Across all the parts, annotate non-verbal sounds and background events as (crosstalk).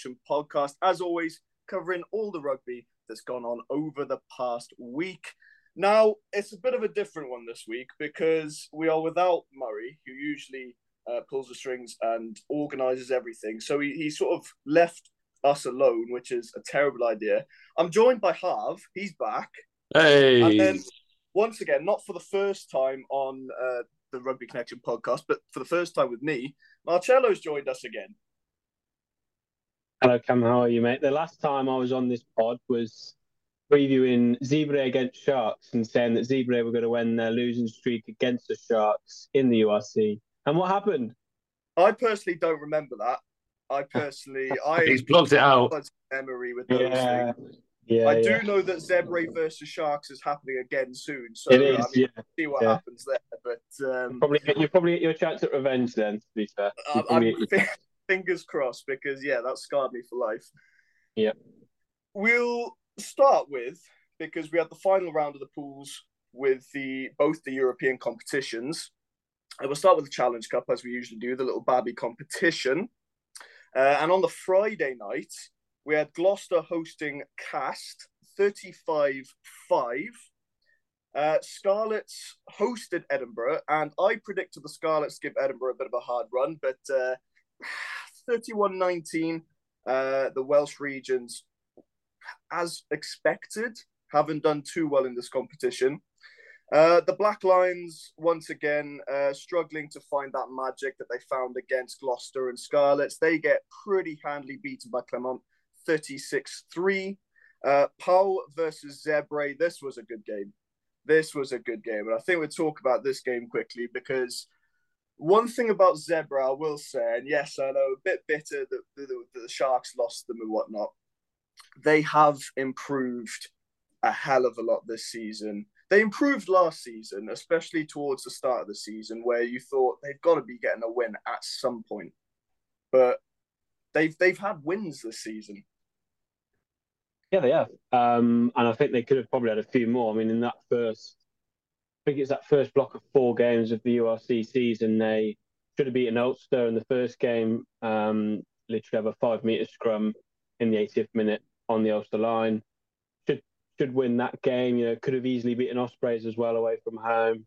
Connection podcast. As always, covering all the rugby that's gone on over the past week. Now, it's a bit of a different one this week because we are without Murray, who usually uh, pulls the strings and organizes everything. So he, he sort of left us alone, which is a terrible idea. I'm joined by Harv. He's back. Hey. And then, once again, not for the first time on uh, the Rugby Connection podcast, but for the first time with me, Marcello's joined us again. Hello, Cam. How are you, mate? The last time I was on this pod was previewing Zebre against Sharks and saying that Zebre were going to win their losing streak against the Sharks in the URC. And what happened? I personally don't remember that. I personally, (laughs) I He's blocked it out. memory with those Yeah, things. yeah, I yeah. do know that Zebre versus Sharks is happening again soon, so It is, I mean, yeah. we'll see what yeah. happens there. But um, Probably you probably get your chance at revenge then. To be fair, You I'm, I'm get your- fingers crossed because yeah, that scarred me for life. Yeah. We'll start with because we had the final round of the pools with the both the European competitions. And we'll start with the Challenge Cup as we usually do, the little Babby competition. Uh, and on the Friday night, we had Gloucester hosting Castres 35 5. Uh, Scarlets hosted Edinburgh, and I predicted the Scarlets give Edinburgh a bit of a hard run, but uh, 31 19, uh, the Welsh regions, as expected, haven't done too well in this competition. Uh, the Black Lions, once again, uh, struggling to find that magic that they found against Gloucester and Scarlets. They get pretty handily beaten by Clermont 36 3. Uh, Pau versus Zebre. This was a good game. This was a good game. And I think we'll talk about this game quickly because one thing about Zebre, I will say, and yes, I know a bit bitter that the, the, the Sharks lost them and whatnot. They have improved a hell of a lot this season. They improved last season, especially towards the start of the season, where you thought they've got to be getting a win at some point. But they've they've had wins this season. Yeah, they have. Um, and I think they could have probably had a few more. I mean, in that first, I think it's that first block of four games of the URC season, they should have beaten Ulster in the first game. Um, literally have a five metre scrum in the 80th minute on the Ulster line. Should should win that game. You know, could have easily beaten Ospreys as well away from home.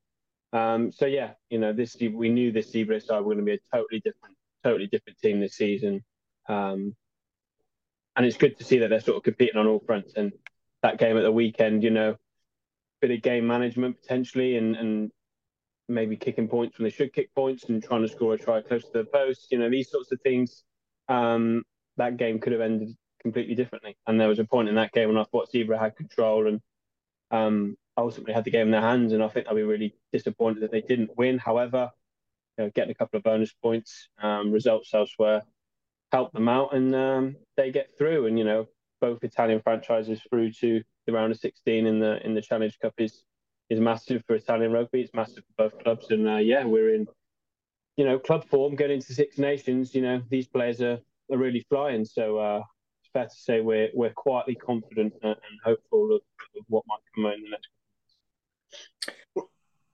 Um, so yeah, you know, this we knew this Zebre side were going to be a totally different, totally different team this season. Um, and it's good to see that they're sort of competing on all fronts. And that game at the weekend, you know, bit of game management potentially, and and maybe kicking points when they should kick points, and trying to score a try close to the post. You know, these sorts of things. Um, that game could have ended completely differently. And there was a point in that game when I thought Zebre had control and um, ultimately had the game in their hands. And I think I'll be really disappointed that they didn't win. However, you know, getting a couple of bonus points, um, results elsewhere help them out and um, they get through. And you know, both Italian franchises through to the round of 16 in the in the Challenge Cup is is massive for Italian rugby. It's massive for both clubs. And uh, yeah, we're in you know club form, getting to Six Nations. You know, these players are, are really flying. So uh, it's fair to say we're we're quietly confident and, and hopeful of, of what might come out in the next.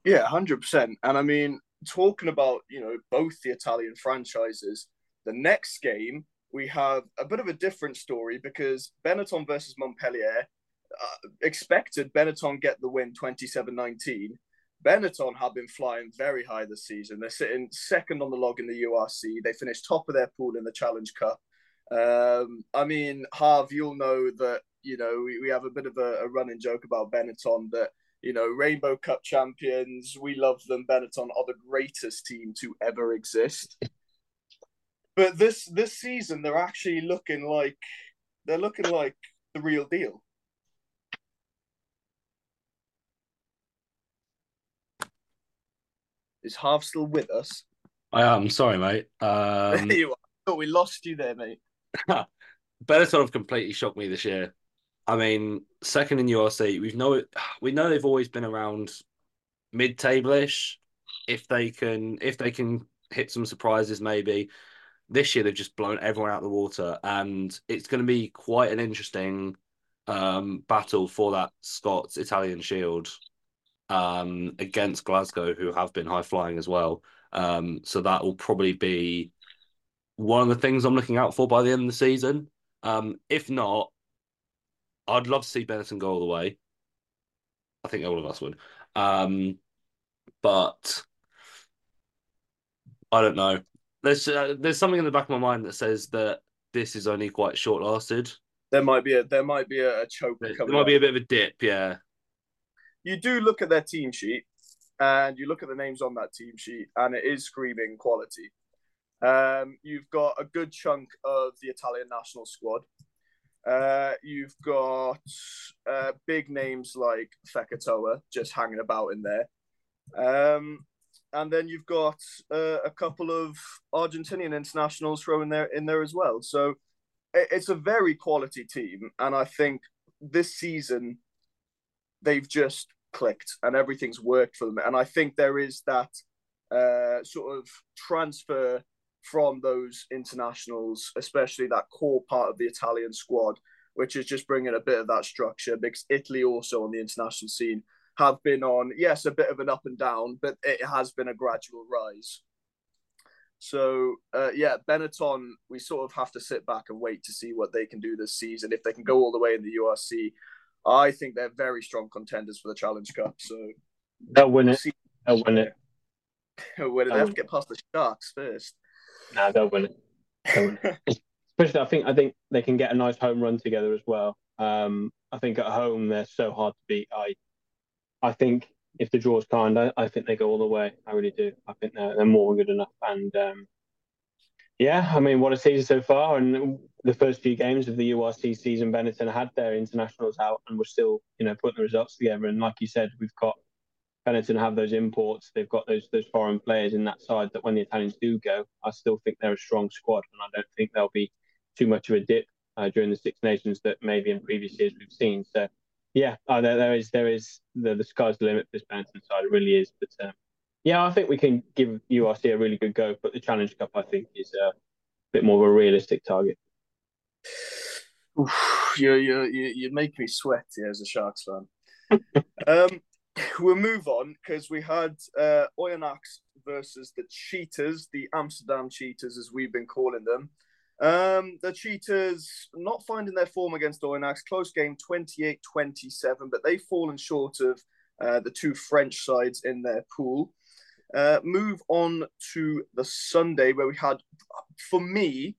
Yeah, hundred percent. And I mean, talking about you know both the Italian franchises, the next game we have a bit of a different story because Benetton versus Montpellier. Uh, expected Benetton get the win 27-19. Benetton have been flying very high this season. They're sitting second on the log in the URC. They finished top of their pool in the Challenge Cup. Um, I mean, Harv, you'll know that you know we, we have a bit of a, a running joke about Benetton that you know Rainbow Cup champions. We love them. Benetton are the greatest team to ever exist. But this this season, they're actually looking like they're looking like the real deal. Is Harv still with us? I am sorry, mate. (laughs) Um, there you are. Oh, we lost you there, mate. (laughs) Benetton have completely shocked me this year. I mean, second in URC, we've know we know they've always been around mid-table-ish. If they can, if they can hit some surprises, maybe this year they've just blown everyone out of the water, and it's going to be quite an interesting um, battle for that Scots Italian Shield um, against Glasgow, who have been high flying as well. Um, so that will probably be one of the things I'm looking out for by the end of the season. Um, if not, I'd love to see Benetton go all the way. I think all of us would. Um, but I don't know. There's uh, there's something in the back of my mind that says that this is only quite short lasted. There might be a there might be a, choke. There coming might up. be a bit of a dip, yeah. You do look at their team sheet and you look at the names on that team sheet, and it is screaming quality. Um, you've got a good chunk of the Italian national squad. Uh, you've got uh, big names like Fekitoa just hanging about in there. Um, and then you've got uh, a couple of Argentinian internationals thrown there in there as well. So it's a very quality team, and I think this season they've just clicked and everything's worked for them. And I think there is that uh, sort of transfer from those internationals, especially that core part of the Italian squad, which is just bringing a bit of that structure because Italy also on the international scene have been on, yes, a bit of an up and down, but it has been a gradual rise. So, uh, yeah, Benetton, we sort of have to sit back and wait to see what they can do this season. If they can go all the way in the URC, I think they're very strong contenders for the Challenge Cup. So, They'll win it. They'll win it. (laughs) where they have to get past the Sharks first. Nah, they'll win it. They'll win it. (laughs) Especially, I think I think they can get a nice home run together as well. Um, I think at home they're so hard to beat. I, I think if the draw's kind, I, I think they go all the way. I really do. I think they're, they're more than good enough. And um, yeah, I mean, what a season so far. And the first few games of the URC season, Benetton had their internationals out and were still, you know, putting the results together. And like you said, we've got Benetton have those imports. They've got those those foreign players in that side that when the Italians do go, I still think they're a strong squad, and I don't think there'll be too much of a dip uh, during the Six Nations that maybe in previous years we've seen. So yeah, uh, there, there is there is the the sky's the limit for this Benetton side. It really is. But um, yeah, I think we can give URC a really good go. But the Challenge Cup, I think, is a bit more of a realistic target. You you you make me sweat here as a Sharks fan. (laughs) um, we'll move on because we had uh, Oyonnax versus the Cheetahs, the Amsterdam Cheetahs, as we've been calling them. Um, the Cheetahs not finding their form against Oyonnax, close game 28 27, but they've fallen short of uh, the two French sides in their pool. Uh, move on to the Sunday where we had, for me,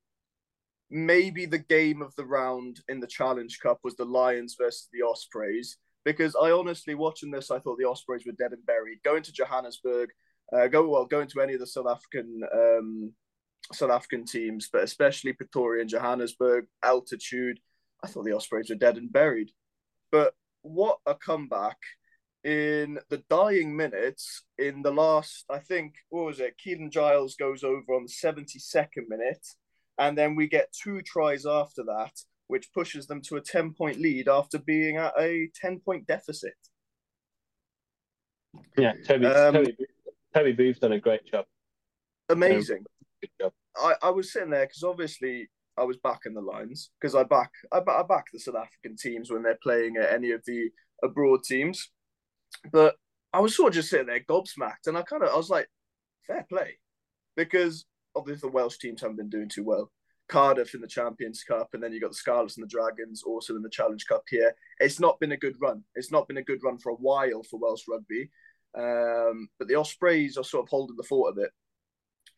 maybe the game of the round in the Challenge Cup was the Lions versus the Ospreys. Because I honestly, watching this, I thought the Ospreys were dead and buried. Going to Johannesburg, uh, go well, going to any of the South African um, South African teams, but especially Pretoria and Johannesburg, altitude. I thought the Ospreys were dead and buried. But what a comeback in the dying minutes in the last, I think, what was it? Keelan Giles goes over on the 72nd minute. And then we get two tries after that, which pushes them to a 10 point lead after being at a 10 point deficit. Yeah, Toby Um, Toby, Toby Booth's done a great job. Amazing. Good job. I, I was sitting there because obviously I was back in the lines because I back I, I back the South African teams when they're playing at any of the abroad teams, but I was sort of just sitting there gobsmacked, and I kind of I was like, fair play, because obviously the Welsh teams haven't been doing too well. Cardiff in the Champions Cup, and then you got the Scarlets and the Dragons also in the Challenge Cup here. It's not been a good run. It's not been a good run for a while for Welsh rugby, um, but the Ospreys are sort of holding the fort a bit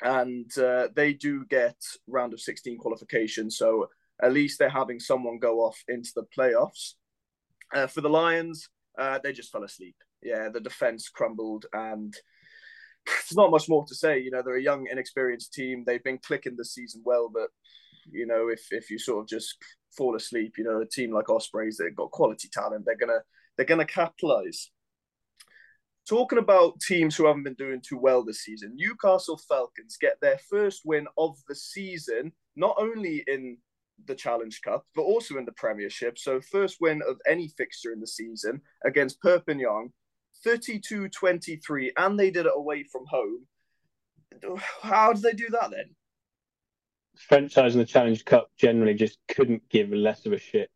and uh, they do get round of 16 qualification. So at least they're having someone go off into the playoffs. Uh, for the Lions, uh, they just fell asleep. Yeah, the defense crumbled, and (laughs) it's not much more to say. You know, they're a young, inexperienced team. They've been clicking this season well, but you know, if if you sort of just fall asleep, you know, a team like Ospreys that got quality talent, they're gonna they're gonna capitalize talking about teams who haven't been doing too well this season, Newcastle Falcons get their first win of the season, not only in the Challenge Cup, but also in the Premiership. So, first win of any fixture in the season against Perpignan, 32 23, and they did it away from home. How did they do that then? French sides in the Challenge Cup generally just couldn't give less of a shit.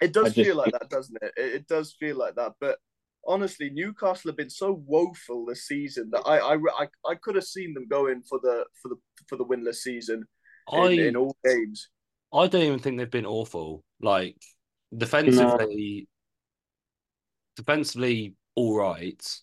It does I just- feel like that, doesn't it? it? It does feel like that. But honestly, Newcastle have been so woeful this season that I I, I, I could have seen them going for the for the for the winless season. I in, in all games. I don't even think they've been awful. Like defensively, defensively, all right.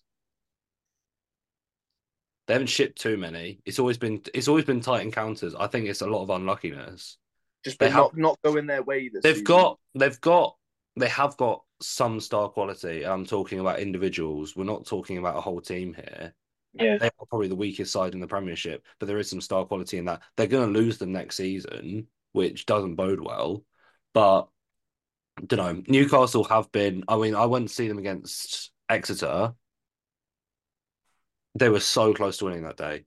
They haven't shipped too many. It's always been it's always been tight encounters. I think it's a lot of unluckiness. Just they have, not not going their way this They've season. got they've got they have got some star quality. I'm talking about individuals. We're not talking about a whole team here. Yeah. They are probably the weakest side in the Premiership, but there is some star quality in that. They're going to lose them next season, which doesn't bode well. But I don't know. Newcastle have been. I mean, I went to see them against Exeter. They were so close to winning that day.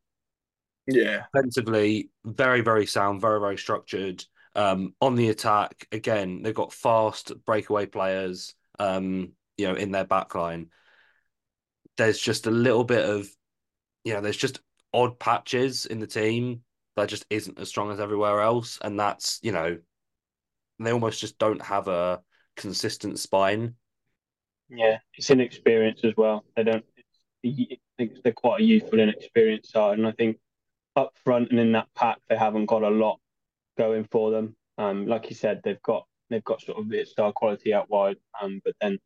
Yeah. Defensively, very, very sound, very, very structured. Um, on the attack, again, they've got fast breakaway players. Um, you know, in their backline. There's just a little bit of, you know, there's just odd patches in the team that just isn't as strong as everywhere else, and that's you know, they almost just don't have a consistent spine. Yeah, it's inexperience as well. They don't. I think they're quite a youthful, inexperienced side, and I think up front and in that pack they haven't got a lot going for them. Um, like you said, they've got they've got sort of a star quality out wide, um, but then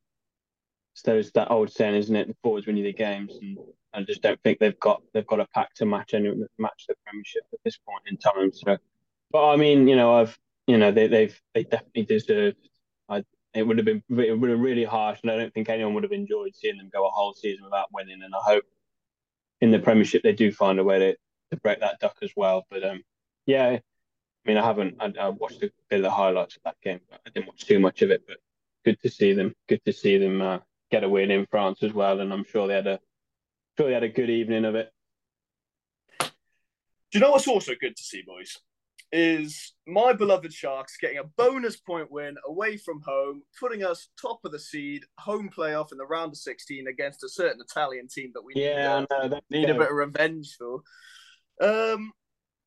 there's that old saying, isn't it? The forwards win you the games, and I just don't think they've got they've got a pack to match any match the Premiership at this point in time. So, but I mean, you know, I've you know they they've they definitely deserved. I it would have been it would have really harsh, and I don't think anyone would have enjoyed seeing them go a whole season without winning. And I hope in the Premiership they do find a way to, to break that duck as well. But um, yeah, I mean, I haven't I, I watched a bit of the highlights of that game. But I didn't watch too much of it, but good to see them. Good to see them uh, get a win in France as well, and I'm sure they had a sure they had a good evening of it. Do you know what's also good to see, boys? Is my beloved Sharks getting a bonus point win away from home, putting us top of the seed, home playoff in the round of 16 against a certain Italian team that we need, Yeah, uh, I know. That, need a bit of revenge for. Um,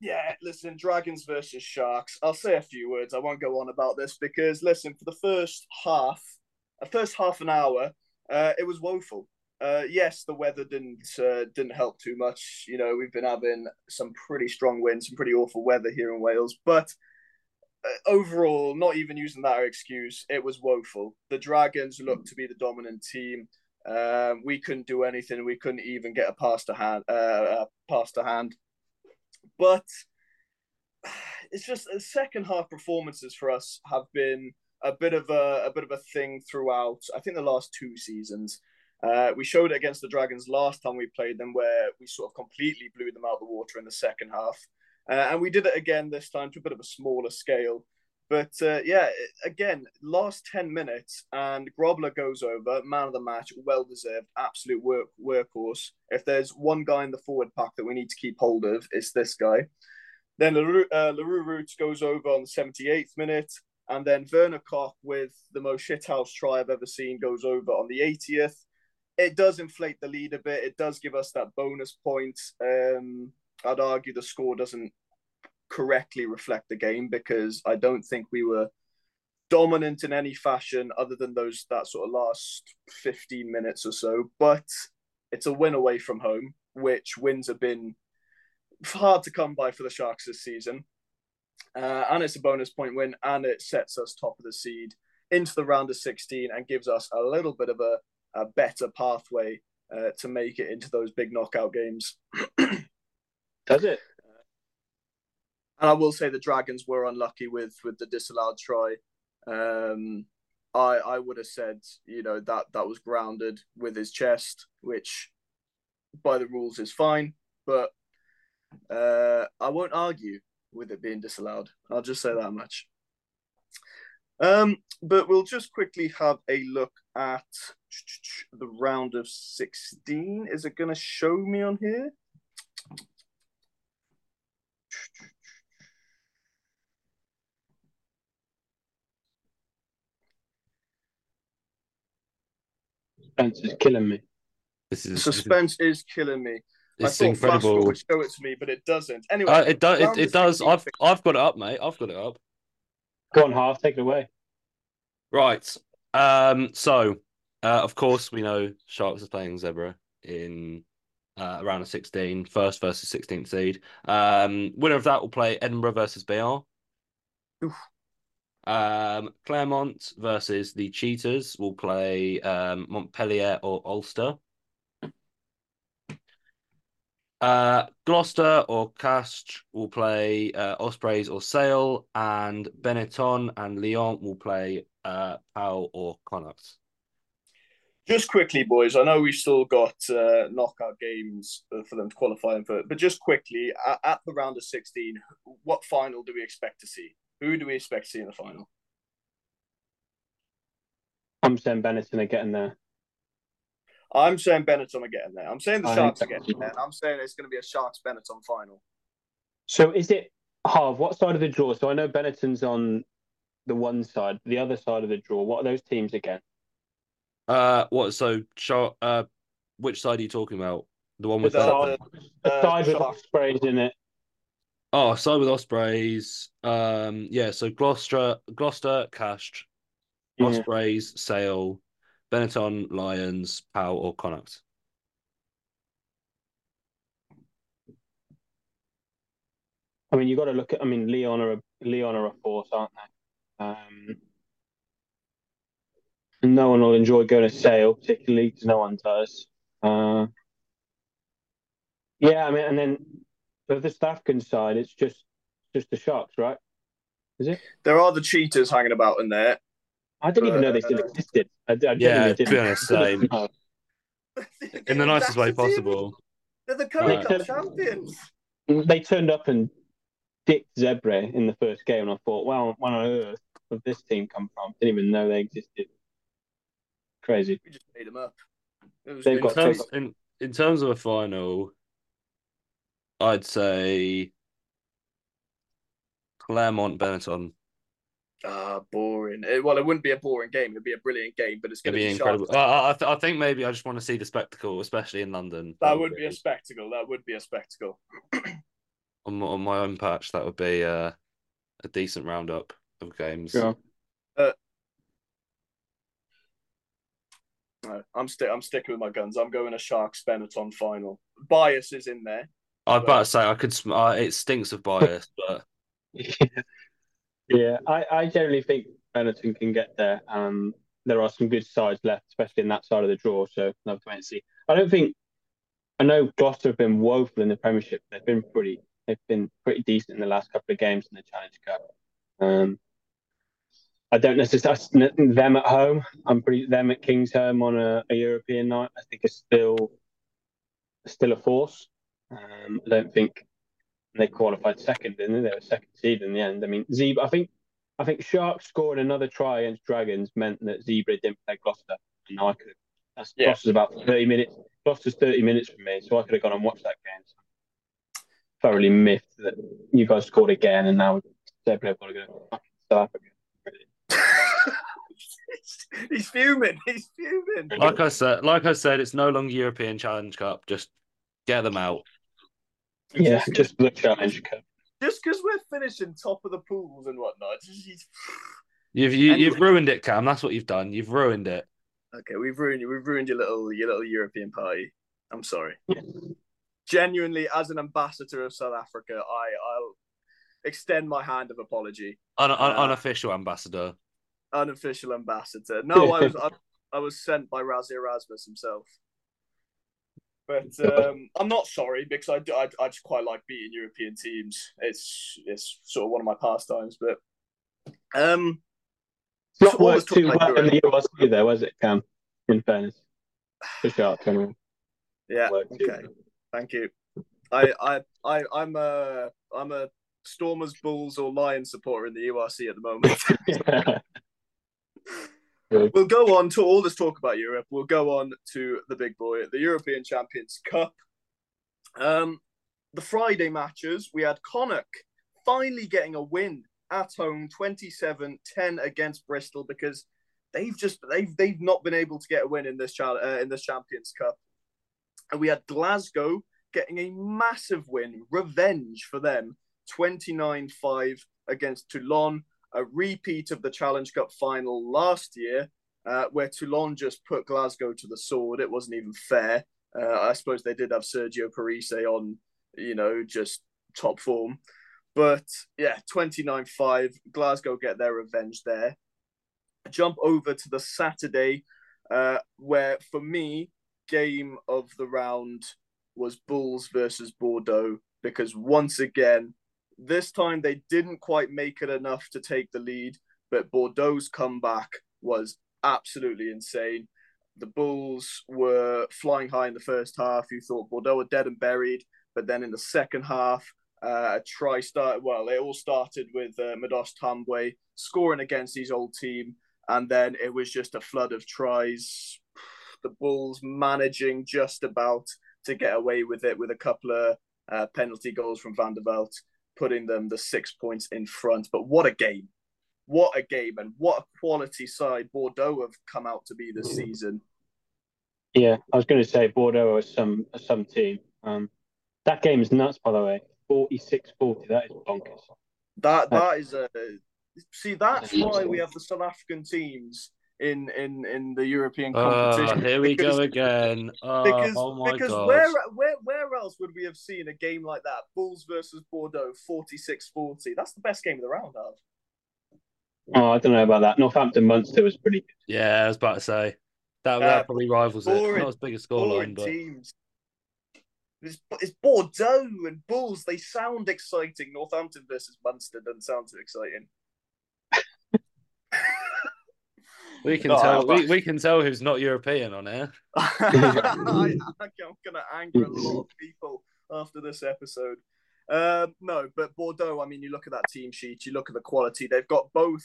yeah, listen, Dragons versus Sharks. I'll say a few words. I won't go on about this because, listen, for the first half, the first half an hour, uh, it was woeful. Uh, yes, the weather didn't uh, didn't help too much. You know, we've been having some pretty strong winds, some pretty awful weather here in Wales. But uh, overall, not even using that excuse, it was woeful. The Dragons looked to be the dominant team. Um, we couldn't do anything. We couldn't even get a pass to hand. Uh, pass to hand. But (sighs) it's just the second half performances for us have been a bit of a, a bit of a thing throughout. I think the last two seasons. Uh, we showed it against the Dragons last time we played them, where we sort of completely blew them out of the water in the second half, uh, and we did it again this time to a bit of a smaller scale. But uh, yeah, again, last ten minutes, and Grobler goes over, man of the match, well deserved, absolute work workhorse. If there's one guy in the forward pack that we need to keep hold of, it's this guy. Then LaRue, uh, LaRue Roots goes over on the 78th minute, and then Werner Kok with the most shithouse try I've ever seen goes over on the 80th it does inflate the lead a bit. It does give us that bonus point. Um, I'd argue the score doesn't correctly reflect the game because I don't think we were dominant in any fashion other than those that sort of last 15 minutes or so. But it's a win away from home, which wins have been hard to come by for the Sharks this season. Uh, and it's a bonus point win, and it sets us top of the seed into the round of 16 and gives us a little bit of a a better pathway uh, to make it into those big knockout games. (clears throat) Does it? And I will say the Dragons were unlucky with with the disallowed try. Um, I I would have said you know that that was grounded with his chest, which by the rules is fine, but uh, I won't argue with it being disallowed. I'll just say that much. Um, but we'll just quickly have a look at the round of 16. Is it going to show me on here? Suspense is killing me. This is Suspense is killing me. It's I thought incredible. Flashscore would show it to me, but it doesn't. Anyway, Uh, it does. It, it does. I've I've got it up, mate. I've got it up. Go on, Harv. Take it away. Right. Um. So, uh, of course, we know Sharks is playing Zebre in uh, round of 16, first versus 16th seed. Um, winner of that will play Edinburgh versus Bayonne. Um, Clermont versus the Cheetahs will play um, Montpellier or Ulster. Uh, Gloucester or Castres will play uh, Ospreys or Sale, and Benetton and Lyon will play uh, Pau or Connacht. Just quickly, boys. I know we've still got uh, knockout games for them to qualify for, but just quickly at, at the round of sixteen, what final do we expect to see? Who do we expect to see in the final? I'm saying Benetton are getting there. I'm saying Benetton are getting there. I'm saying the I Sharks are getting there. I'm saying it's going to be a Sharks Benetton final. So is it Harv? What side of the draw? So I know Benetton's on the one side, the other side of the draw. What are those teams again? Uh, what? So, Char- uh, which side are you talking about? The one with The- the, The Uh, side with Ospreys in it. oh, side with Ospreys. Um, yeah. So Gloucester, Gloucester, Castres, Yeah. Ospreys, Sale, Benetton, Lions, Pau, or Connacht. I mean, you got to look at. I mean, Lyon are a Lyon are a force, aren't they? Um, and no one will enjoy going to Sale, particularly because no one does. Uh, yeah, I mean, and then for the Staffkin side, it's just just the Sharks, right? Is it? There are the Cheetahs hanging about in there. I didn't even know they still Uh, existed. I, I Yeah, to didn't. be honest, same. (laughs) In the nicest way That's the team. possible. They're the current Right. cup champions. They turned up and dicked Zebre in the first game, and I thought, well, where on earth did this team come from? Didn't even know they existed. Crazy. We just made them up. It was They've In got terms, in, in terms of a final, I'd say Clermont, Benetton. Ah, boring. It- well, it wouldn't be a boring game. It'd be a brilliant game, but it's going to be be, incredible. Sharks. I, I, I think maybe I just want to see the spectacle, especially in London. That would be a spectacle. That would be a spectacle. on, my- on my own patch. That would be uh, a decent roundup of games. Yeah. No, I'm sti- I'm sticking with my guns. I'm going a Sharks Benetton final. Bias is in there. I'd about to say I could. sm- Uh, it stinks of bias, (laughs) but yeah, I, I generally think Benetton can get there. Um, there are some good sides left, especially in that side of the draw. So I'll have to wait and see. I don't think. I know Gloucester have been woeful in the Premiership. They've been pretty. They've been pretty decent in the last couple of games in the Challenge Cup. Um, I don't necessarily them at home. I'm pretty them at Kingsholm on a, a European night. I think is still still a force. Um, I don't think they qualified second, didn't they? They were second seed in the end. I mean, Zebre. I think I think Sharks scoring another try against Dragons meant that Zebre didn't play Gloucester. And I could. That's Yeah. Gloucester's about thirty minutes. Gloucester's thirty minutes from me, so I could have gone and watched that game. So thoroughly miffed that you guys scored again, and now Zebre have got to go to South Africa. (laughs) He's fuming. He's fuming. like I said, like I said, it's no longer European Challenge Cup. Just get them out. Yeah, just the Challenge Cup. Just because we're finishing top of the pools and whatnot. Just, (laughs) he's- You've you, Anyway. you've ruined it, Cam. That's what you've done. You've ruined it. Okay, we've ruined you. We've ruined your little your little European party. I'm sorry. Genuinely, as an ambassador of South Africa, I I'll extend my hand of apology. Un, un, Uh, unofficial ambassador. Unofficial ambassador. No, (laughs) I was I, I was sent by Rassie Erasmus himself. But (laughs) um, I'm not sorry because I, do- I, I just quite like beating European teams. It's it's sort of one of my pastimes. But um, It's not So worked too talking about well in the URC, though, was it, Cam? In fairness, for Sharks, anyway. yeah, Worked too okay. Thank you. I I I I'm a I'm a Stormers, Bulls, or Lions supporter in the URC at the moment. (laughs) (laughs) we'll go on to all this talk about Europe. We'll go on to the big boy, the European Champions Cup. Um, the Friday matches, we had Connacht finally getting a win at home, 27-10 against Bristol because they've just they've they've not been able to get a win in this uh, in this Champions Cup. And we had Glasgow getting a massive win, revenge for them, 29-5 against Toulon a repeat of the Challenge Cup final last year, uh, where Toulon just put Glasgow to the sword. It wasn't even fair. Uh, I suppose they did have Sergio Parisse on, you know, just top form. But yeah, 29 5, Glasgow get their revenge there. Jump over to the Saturday, uh, where for me, game of the round was Bulls versus Bordeaux, because once again, this time they didn't quite make it enough to take the lead, but Bordeaux's comeback was absolutely insane. The Bulls were flying high in the first half. You thought Bordeaux were dead and buried, but then in the second half, uh, a try start. Well, it all started with uh, Madosh Tambwe scoring against his old team, and then it was just a flood of tries. (sighs) The Bulls managing just about to get away with it with a couple of uh, penalty goals from Van putting them the six points in front. But what a game! What a game, and what a quality side Bordeaux have come out to be this season. Yeah, I was going to say Bordeaux are some some team. Um, that game is nuts, by the way. 46-40. That is bonkers. That that is a see. That's why we have the South African teams in in in the European competition. Uh, here we because, go again. Uh, (laughs) because oh my because God. where where where else would we have seen a game like that? Bulls versus Bordeaux, 46-40. That's the best game of the round, Harv. Oh, I don't know about that. Northampton Munster was pretty good. Yeah, I was about to say that, Uh, that probably rivals it. boring- Not as big a scoreline, but teams. It's, it's Bordeaux and Bulls. They sound exciting. Northampton versus Munster doesn't sound too exciting. We can No, (laughs) tell. We, we can tell who's not European on here. (laughs) (laughs) I, I'm going to anger a lot of people after this episode. Um, no, but Bordeaux. I mean, you look at that team sheet. You look at the quality. They've got both.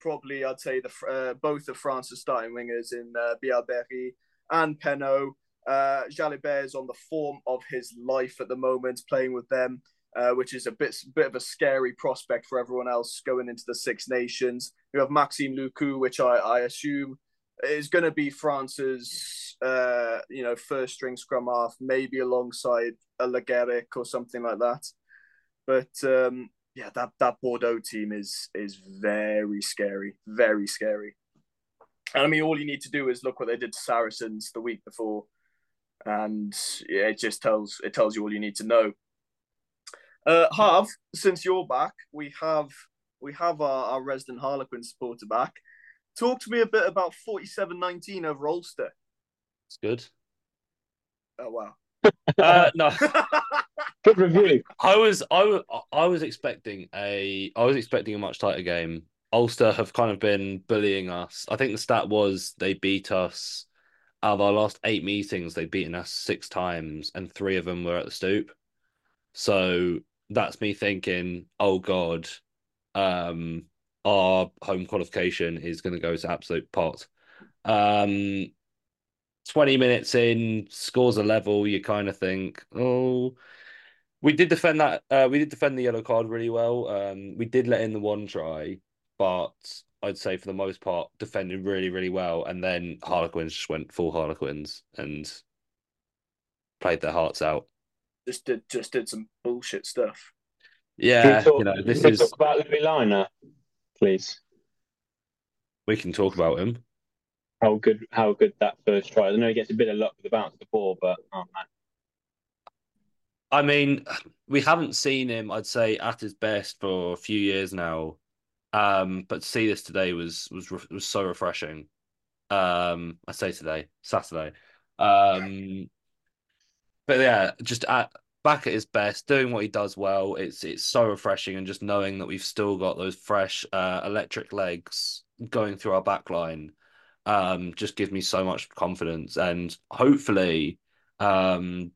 Probably, I'd say the uh, both of France's starting wingers in uh, Bielle-Biarrey and Penaud. Uh, Jalibert is on the form of his life at the moment, playing with them, uh, which is a bit bit of a scary prospect for everyone else going into the Six Nations. You have Maxime Lucu, which I, I assume is going to be France's, uh, you know, first string scrum half, maybe alongside a Le Garrec or something like that. But um, yeah, that that Bordeaux team is is very scary, very scary. And I mean, all you need to do is look what they did to Saracens the week before, and yeah, it just tells it tells you all you need to know. Uh, Harv, since you're back, we have we have our, our resident Harlequin supporter back. Talk to me a bit about 47-19 over Ulster. It's good. Oh wow. (laughs) Uh, no, (laughs) Good review. I was I, I was expecting a I was expecting a much tighter game. Ulster have kind of been bullying us. I think the stat was they beat us out of our last eight meetings. They've beaten us six times, and three of them were at the Stoop. So that's me thinking, oh god, um, our home qualification is going to go to absolute pot. Um, 20 minutes in, scores a level, you kind of think, oh, we did defend that. Uh, we did defend the yellow card really well. Um, we did let in the one try, but I'd say for the most part, defending really, really well. And then Harlequins just went full Harlequins and played their hearts out. Just did just did some bullshit stuff. Yeah, Can talk, you know, this can is talk about Louis Lynagh, please. we can talk about him. How good, how good that first try. I know he gets a bit of luck with the bounce of the ball, but oh man, I mean, we haven't seen him, I'd say, at his best for a few years now. Um, but to see this today was was was so refreshing. Um, I say today, Saturday. Um, but yeah, just at back at his best, doing what he does well. It's it's so refreshing, and just knowing that we've still got those fresh, uh, electric legs going through our back line, um, just gives me so much confidence, and hopefully, um,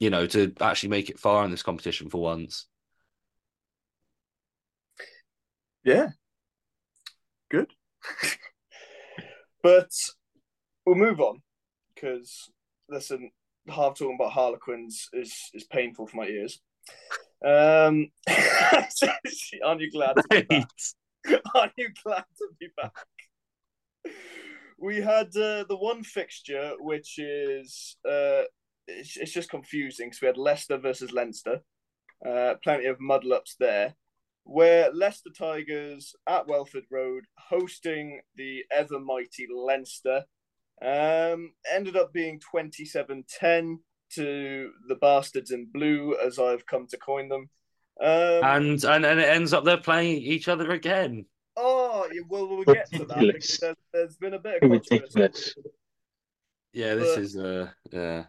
you know, to actually make it far in this competition for once. Yeah. Good. (laughs) but we'll move on because listen, Harv talking about Harlequins is is painful for my ears. Um, (laughs) aren't you glad to be back? (laughs) Aren't you glad to be back? We had uh, the one fixture which is uh, it's, it's just confusing because we had Leicester versus Leinster. Uh, plenty of muddle ups there. Where Leicester Tigers at Welford Road hosting the ever mighty Leinster. Um, ended up being 27-10 to the bastards in blue, as I've come to coin them. Um, and and and it ends up they're playing each other again. Oh, well, we'll get to that because there's, there's been a bit of Ridiculous. Yeah, this But- is uh yeah.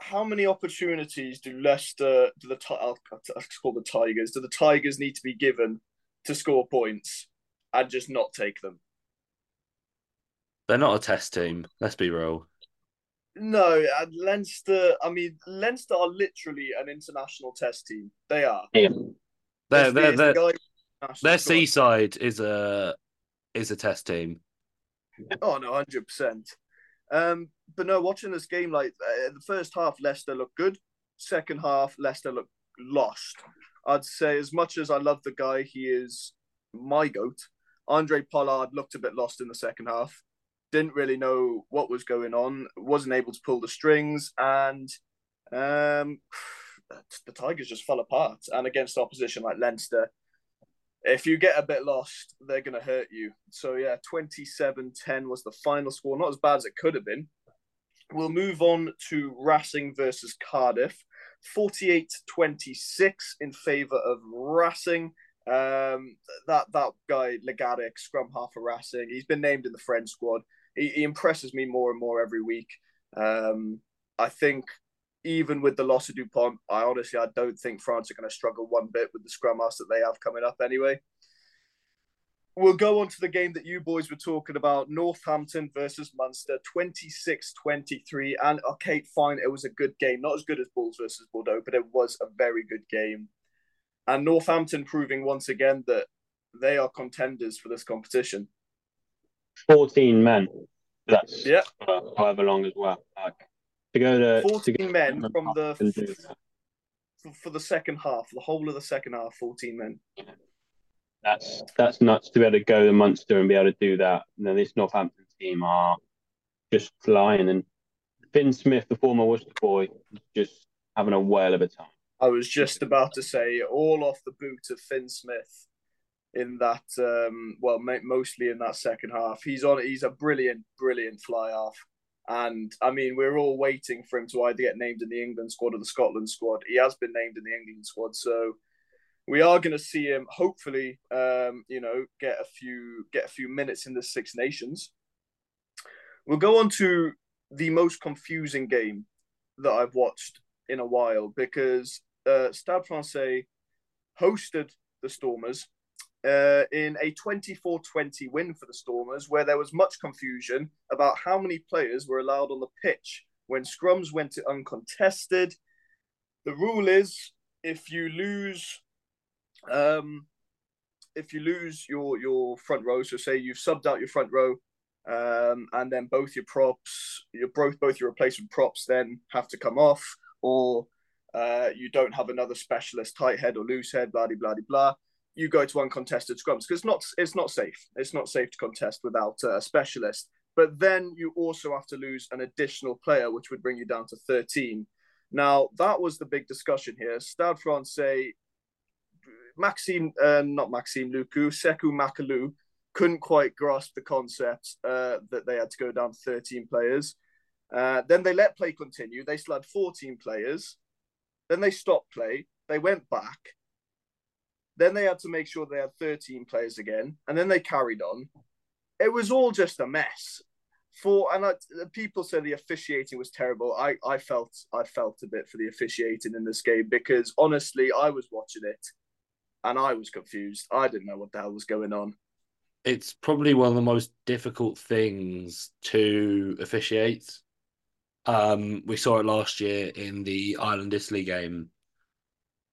How many opportunities do Leicester, do the I'll, I'll call the Tigers, do the Tigers need to be given to score points and just not take them? They're not a test team. Let's be real. No, and Leinster. I mean, Leinster are literally an international test team. They are. They're It's they're, the- it's the they're, the national their squad. seaside is a is a test team. Oh no, hundred percent. Um, but no, watching this game, like uh, the first half, Leicester looked good. Second half, Leicester looked lost. I'd say as much as I love the guy, he is my goat. Andre Pollard looked a bit lost in the second half. Didn't really know what was going on. Wasn't able to pull the strings, and um, (sighs) the Tigers just fell apart. And against opposition like Leinster, if you get a bit lost, they're going to hurt you. So, yeah, 27 10 was the final score. Not as bad as it could have been. We'll move on to Racing versus Cardiff. 48 26 in favour of Racing. Um, that that guy, Le Garrec, scrum half for Racing, he's been named in the French squad. He, he impresses me more and more every week. Um, I think even with the loss of Dupont, I honestly I don't think France are going to struggle one bit with the scrum master that they have coming up anyway. We'll go on to the game that you boys were talking about Northampton versus Munster, 26 23. And okay, fine, it was a good game. Not as good as Bulls versus Bordeaux, but it was a very good game. And Northampton proving once again that they are contenders for this competition. 14 men. That's Yeah. uh, however long as well. Like, to go to 14 to go men to from the and for, for the second half, the whole of the second half, 14 men. that's that's nuts to be able to go to Munster and be able to do that. You know, this Northampton team are just flying, and Fin Smith, the former Worcester boy, is just having a whale of a time. I was just about to say all off the boot of Fin Smith in that um well mostly in that second half. He's on he's a brilliant brilliant fly half. And I mean we're all waiting for him to either get named in the England squad or the Scotland squad. He has been named in the England squad so we are going to see him hopefully um you know get a few get a few minutes in the Six Nations. We'll go on to the most confusing game that I've watched in a while because uh, Stade Francais hosted the Stormers uh, in a 24 20 win for the Stormers, where there was much confusion about how many players were allowed on the pitch when scrums went to uncontested. The rule is if you lose. Um, if you lose your your front row, so say you've subbed out your front row, um, and then both your props, your both both your replacement props then have to come off, or uh, you don't have another specialist tight head or loose head, blah blah blah blah. You go to uncontested scrums because it's not it's not safe. It's not safe to contest without a specialist. But then you also have to lose an additional player, which would bring you down to thirteen. Now that was the big discussion here. Stade Francais, Maxime, uh, not Maxime Lucu, Sekou Macalou couldn't quite grasp the concept uh, that they had to go down to 13 players. Uh, then they let play continue. They still had 14 players. Then they stopped play. They went back. Then they had to make sure they had 13 players again. And then they carried on. It was all just a mess. For and I, people say the officiating was terrible. I, I felt I felt a bit for the officiating in this game because honestly I was watching it and I was confused. I didn't know what the hell was going on. It's probably one of the most difficult things to officiate. Um, we saw it last year in the Ireland Italy game.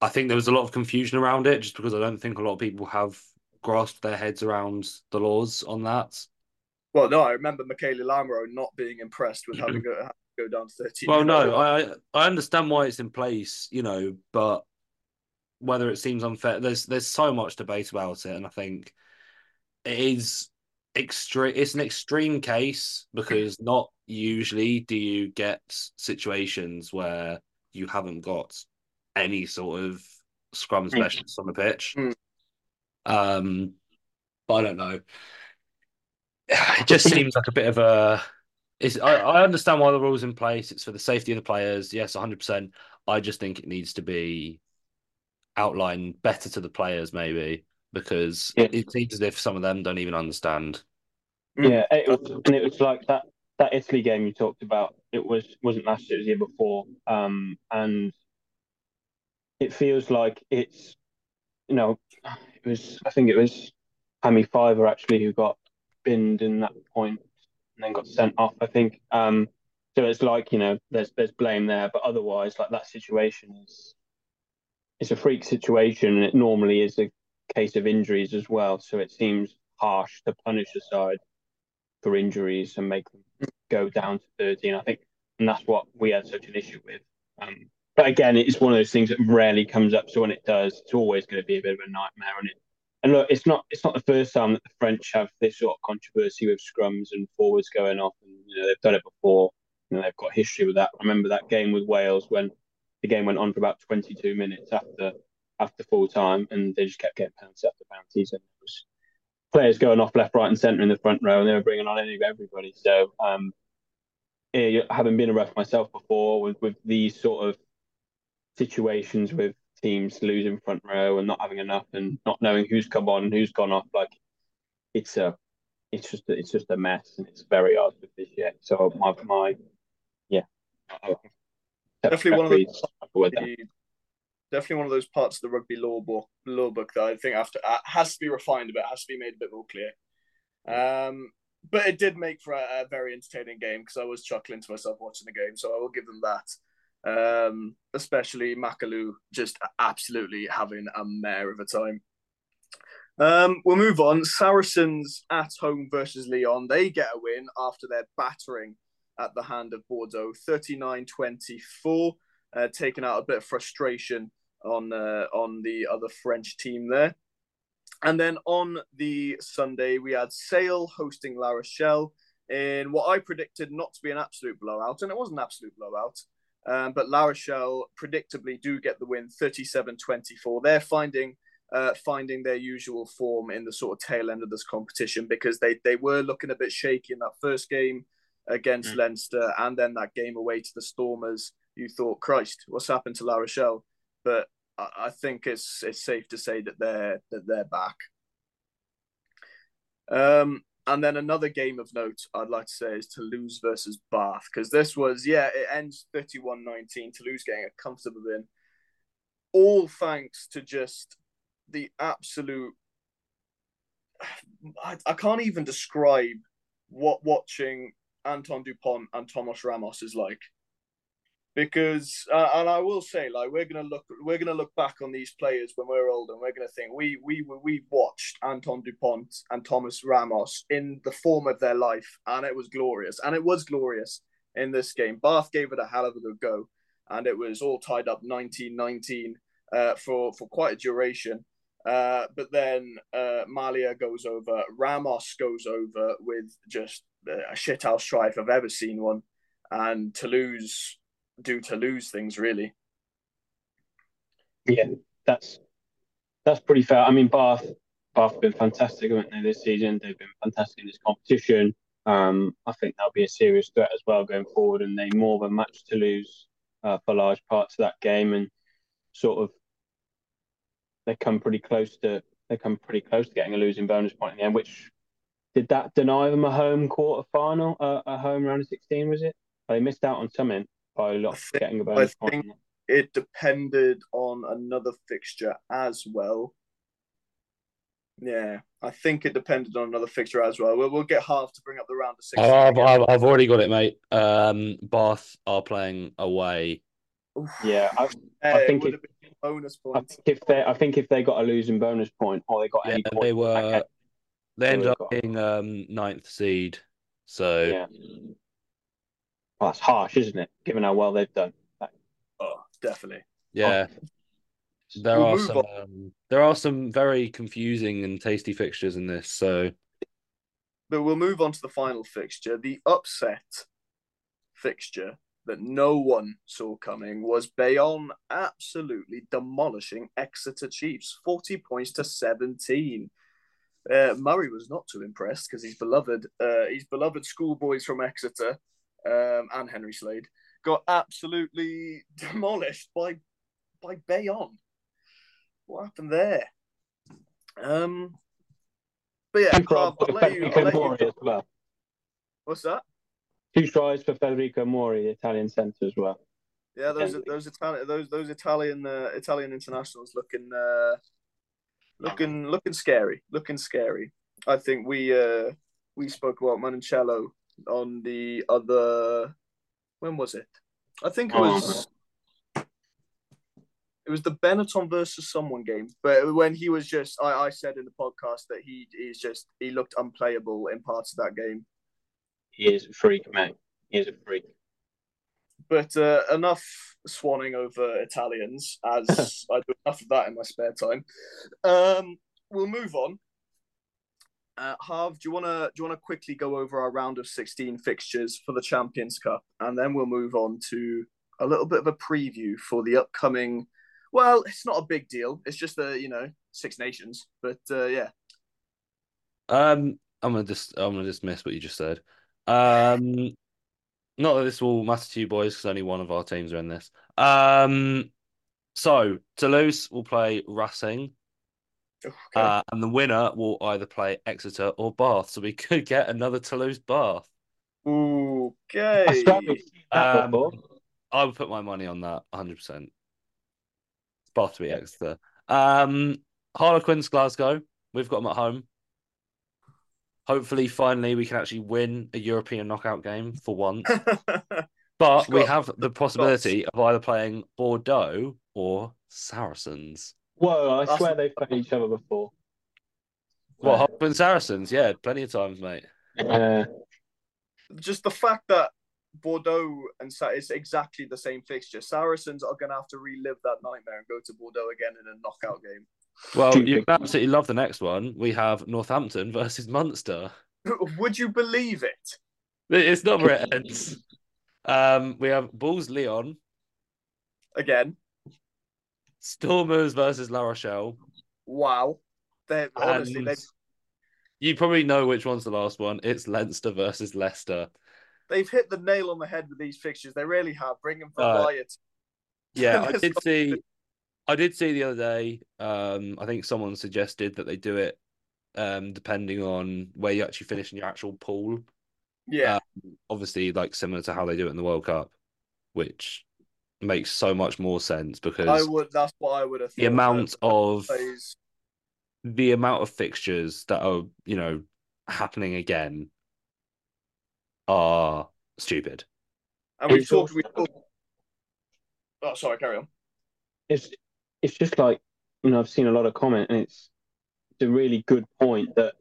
I think there was a lot of confusion around it just because I don't think a lot of people have grasped their heads around the laws on that. Well, no, I remember Michele Lamaro not being impressed with having to mm-hmm. go, go down to 13. Well, no, I I understand why it's in place, you know, but whether it seems unfair, there's there's so much debate about it, and I think it is extreme. It's an extreme case because not usually do you get situations where you haven't got any sort of scrum specialist on the pitch. Mm. Um, but I don't know. It just (laughs) seems like a bit of a It's, I, I understand why the rules in place. It's for the safety of the players. Yes, 100%. I just think it needs to be outlined better to the players, maybe, because Yeah. it seems as if some of them don't even understand. Yeah, it was, and it was like that that Italy game you talked about. It was wasn't last year, it was the year before. Um, and it feels like it's, you know, it was. I think it was Hame Faiva actually who got binned in that point and then got sent off. I think. Um, so it's like you know, there's there's blame there, but otherwise, like that situation is, it's a freak situation, and it normally is a case of injuries as well. So it seems harsh to punish a side for injuries and make them go down to 13. I think, and that's what we had such an issue with. Um, but again, it's one of those things that rarely comes up. So when it does, it's always going to be a bit of a nightmare. And it, and look, it's not it's not the first time that the French have this sort of controversy with scrums and forwards going off. And you know they've done it before. You know they've got history with that. I remember that game with Wales when the game went on for about 22 minutes after after full time, and they just kept getting penalties after penalties, and it was players going off left, right, and centre in the front row, and they were bringing on everybody. So, um, having been a ref myself before, with with these sort of situations with teams losing front row and not having enough, and not knowing who's come on and who's gone off, like it's a, it's just it's just a mess, and it's very hard to officiate. So my my, yeah, Definitely one of the- with definitely one of those parts of the rugby law book, law book that I think after uh, has to be refined a bit, has to be made a bit more clear. Um, but it did make for a, a very entertaining game because I was chuckling to myself watching the game, so I will give them that. Um, especially Macalou just absolutely having a mare of a time. Um, we'll move on. Saracens at home versus Lyon. They get a win after their battering at the hand of Bordeaux, 39 24, uh, taking out a bit of frustration on uh, on the other French team there. And then on the Sunday, we had Sale hosting La Rochelle in what I predicted not to be an absolute blowout, and it was an absolute blowout. Um, but La Rochelle predictably do get the win 37 24. They're finding uh, finding their usual form in the sort of tail end of this competition because they, they were looking a bit shaky in that first game against Mm. Leinster and then that game away to the Stormers. You thought, Christ, what's happened to La Rochelle? But I, I think it's it's safe to say that they're that they're back. Um, and then another game of note I'd like to say is Toulouse versus Bath because this was yeah it ends 31-19 Toulouse getting a comfortable win. All thanks to just the absolute (sighs) I, I can't even describe what watching Antoine Dupont and Thomas Ramos is like because uh, and I will say like we're gonna look we're gonna look back on these players when we're older and we're gonna think we we we watched Antoine Dupont and Thomas Ramos in the form of their life and it was glorious and it was glorious in this game. Bath gave it a hell of a good go and it was all tied up 19-19 uh, for for quite a duration. Uh, but then uh, Malia goes over, Ramos goes over with just a shithouse try if I've ever seen one, and Toulouse do Toulouse things really. Yeah, that's that's pretty fair. I mean, Bath Bath have been fantastic, haven't they, this season? They've been fantastic in this competition. Um, I think they'll be a serious threat as well going forward, and they more than match Toulouse uh, for large parts of that game, and sort of they come pretty close to they come pretty close to getting a losing bonus point in the end. Which did that deny them a home quarter final, uh, a home round of sixteen? Was it? They missed out on something by not think- getting a bonus I point. think- It depended on another fixture as well. Yeah, I think it depended on another fixture as well. We'll, we'll get half to bring up the round of six. Oh, I've, I've, I've already got it, mate. Um, Bath are playing away. Yeah, I, I think would it- have been bonus I points. think if they, I think if they got a losing bonus point or they got Yeah, any point, they were. They They ended up being um, ninth seed. So yeah. Well, that's harsh, isn't it? Given how well they've done. Oh, definitely. yeah, there We'll are some. Um, there are some very confusing and tasty fixtures in this. So But we'll move on to the final fixture. The upset fixture that no one saw coming was Bayonne absolutely demolishing Exeter Chiefs, 40 points to 17. Uh, Murray was not too impressed because his beloved, uh, his beloved schoolboys from Exeter um, and Henry Slade got absolutely (laughs) demolished by by Bayonne. What happened there? Um, but yeah, I'll, I'll let you, I'll let you... as well. What's that? Two tries for Federico Mori, the Italian centre as well. Yeah, those those Italian those those Italian uh, Italian internationals looking uh, looking looking scary, looking scary. I think we uh, we spoke about Menoncello on the other. When was it? I think it was. It was the Benetton versus someone game, but when he was just, I, I said in the podcast that he is just he looked unplayable in parts of that game. He is a freak, mate. He is a freak. But uh, enough swanning over Italians, as (laughs) I do enough of that in my spare time. Um, we'll move on. Uh, Harv, do you want to do you want to quickly go over our round of sixteen fixtures for the Champions Cup, and then we'll move on to a little bit of a preview for the upcoming. Well, it's not a big deal. It's just the you know Six Nations, but uh, yeah. Um, I'm gonna just I'm gonna dismiss what you just said. Um, not that this will matter to you boys because only one of our teams are in this. Um, so Toulouse will play Racing, Okay. uh, and the winner will either play Exeter or Bath. So we (laughs) could get another Toulouse Bath. okay. I swear we've seen that Um. I would put my money on that 100%. Bath to be Exeter. Um, Harlequins Glasgow. We've got them at home. Hopefully, finally, we can actually win a European knockout game for once. (laughs) But we have the possibility of either playing Bordeaux or Saracens. Whoa, I That's- swear they've played each other before. Well, Harlequin Saracens, yeah, plenty of times, mate. Uh, just the fact that Bordeaux and Sa- it's exactly the same fixture. Saracens are going to have to relive that nightmare and go to Bordeaux again in a knockout game. Well, you absolutely love the next one. We have Northampton versus Munster. (laughs) Would you believe it? It's not where it ends. Um, we have Bulls Lyon, Again, Stormers versus La Rochelle. wow. They honestly, they you probably know which one's the last one. It's Leinster versus Leicester. they've hit the nail on the head with these fixtures. They really have. Bring them for Uh. Yeah, I (laughs) did see. I did see the other day. Um, I think someone suggested that they do it, um, depending on where you actually finish in your actual pool. Yeah, Obviously, like similar to how they do it in the World Cup, which makes so much more sense because I would. That's what I would have. the amount of Plays- the amount of fixtures that are you know happening again are stupid. and we've It's talked. also- We talked. Oh, sorry. Carry on. it's it's just like you know I've seen a lot of comment, and it's it's a really good point that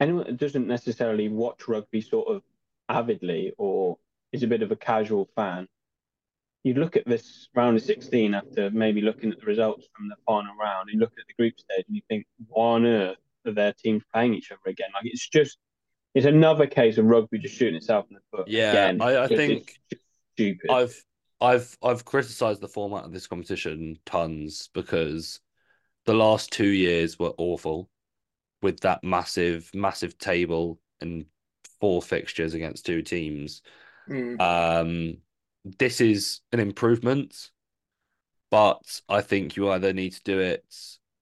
anyone that doesn't necessarily watch rugby sort of avidly or is a bit of a casual fan, you look at this round of sixteen after maybe looking at the results from the final round, and you look at the group stage, and you think, why on earth are their teams playing each other again? Like it's just it's another case of rugby just shooting itself in the foot. Yeah, again. I- I It's- think stupid. I've I've I've criticized the format of this competition tons because the last two years were awful with that massive massive table and four fixtures against two teams. Hmm. Um, this is an improvement, but I think you either need to do it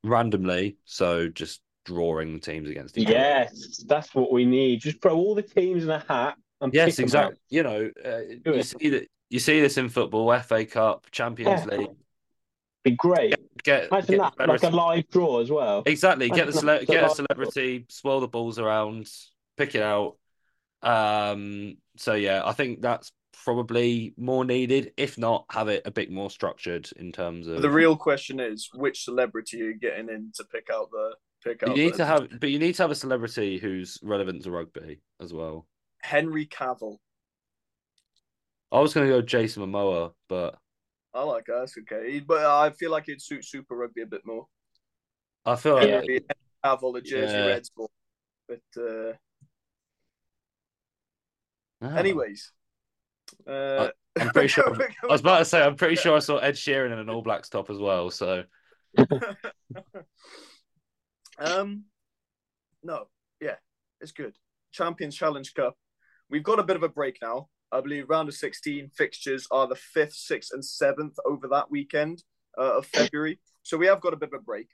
randomly, so just drawing teams against each other. Yes, that's what we need. Just throw all the teams in a hat and Yes, exactly. You know, uh, you it. see that you see this in football, FA Cup, Champions Yeah. League. Be great. Get, Imagine get that, like a live draw as well. exactly. Get the cele- get a celebrity, swirl the balls around, pick it out. Um. So yeah, I think that's probably more needed. If not, have it a bit more structured in terms of The real question is, which celebrity you're you getting in to pick out the pick You need the- to have, but you need to have a celebrity who's relevant to rugby as well. Henry Cavill. I was going to go Jason Momoa, but I like that. That's okay. But I feel like it'd suit Super Rugby a bit more. I feel like. Henry Cavill, the Jersey Yeah. Reds ball. But uh, Ah. anyways, uh, I'm pretty sure. (laughs) I was about to say, I'm pretty sure I saw Ed Sheeran in an All Blacks top as well. So (laughs) um, No, yeah, it's good. Champions Challenge Cup. We've got a bit of a break now. I believe round of 16 fixtures are the 5th, 6th, and 7th over that weekend uh, of February. So we have got a bit of a break.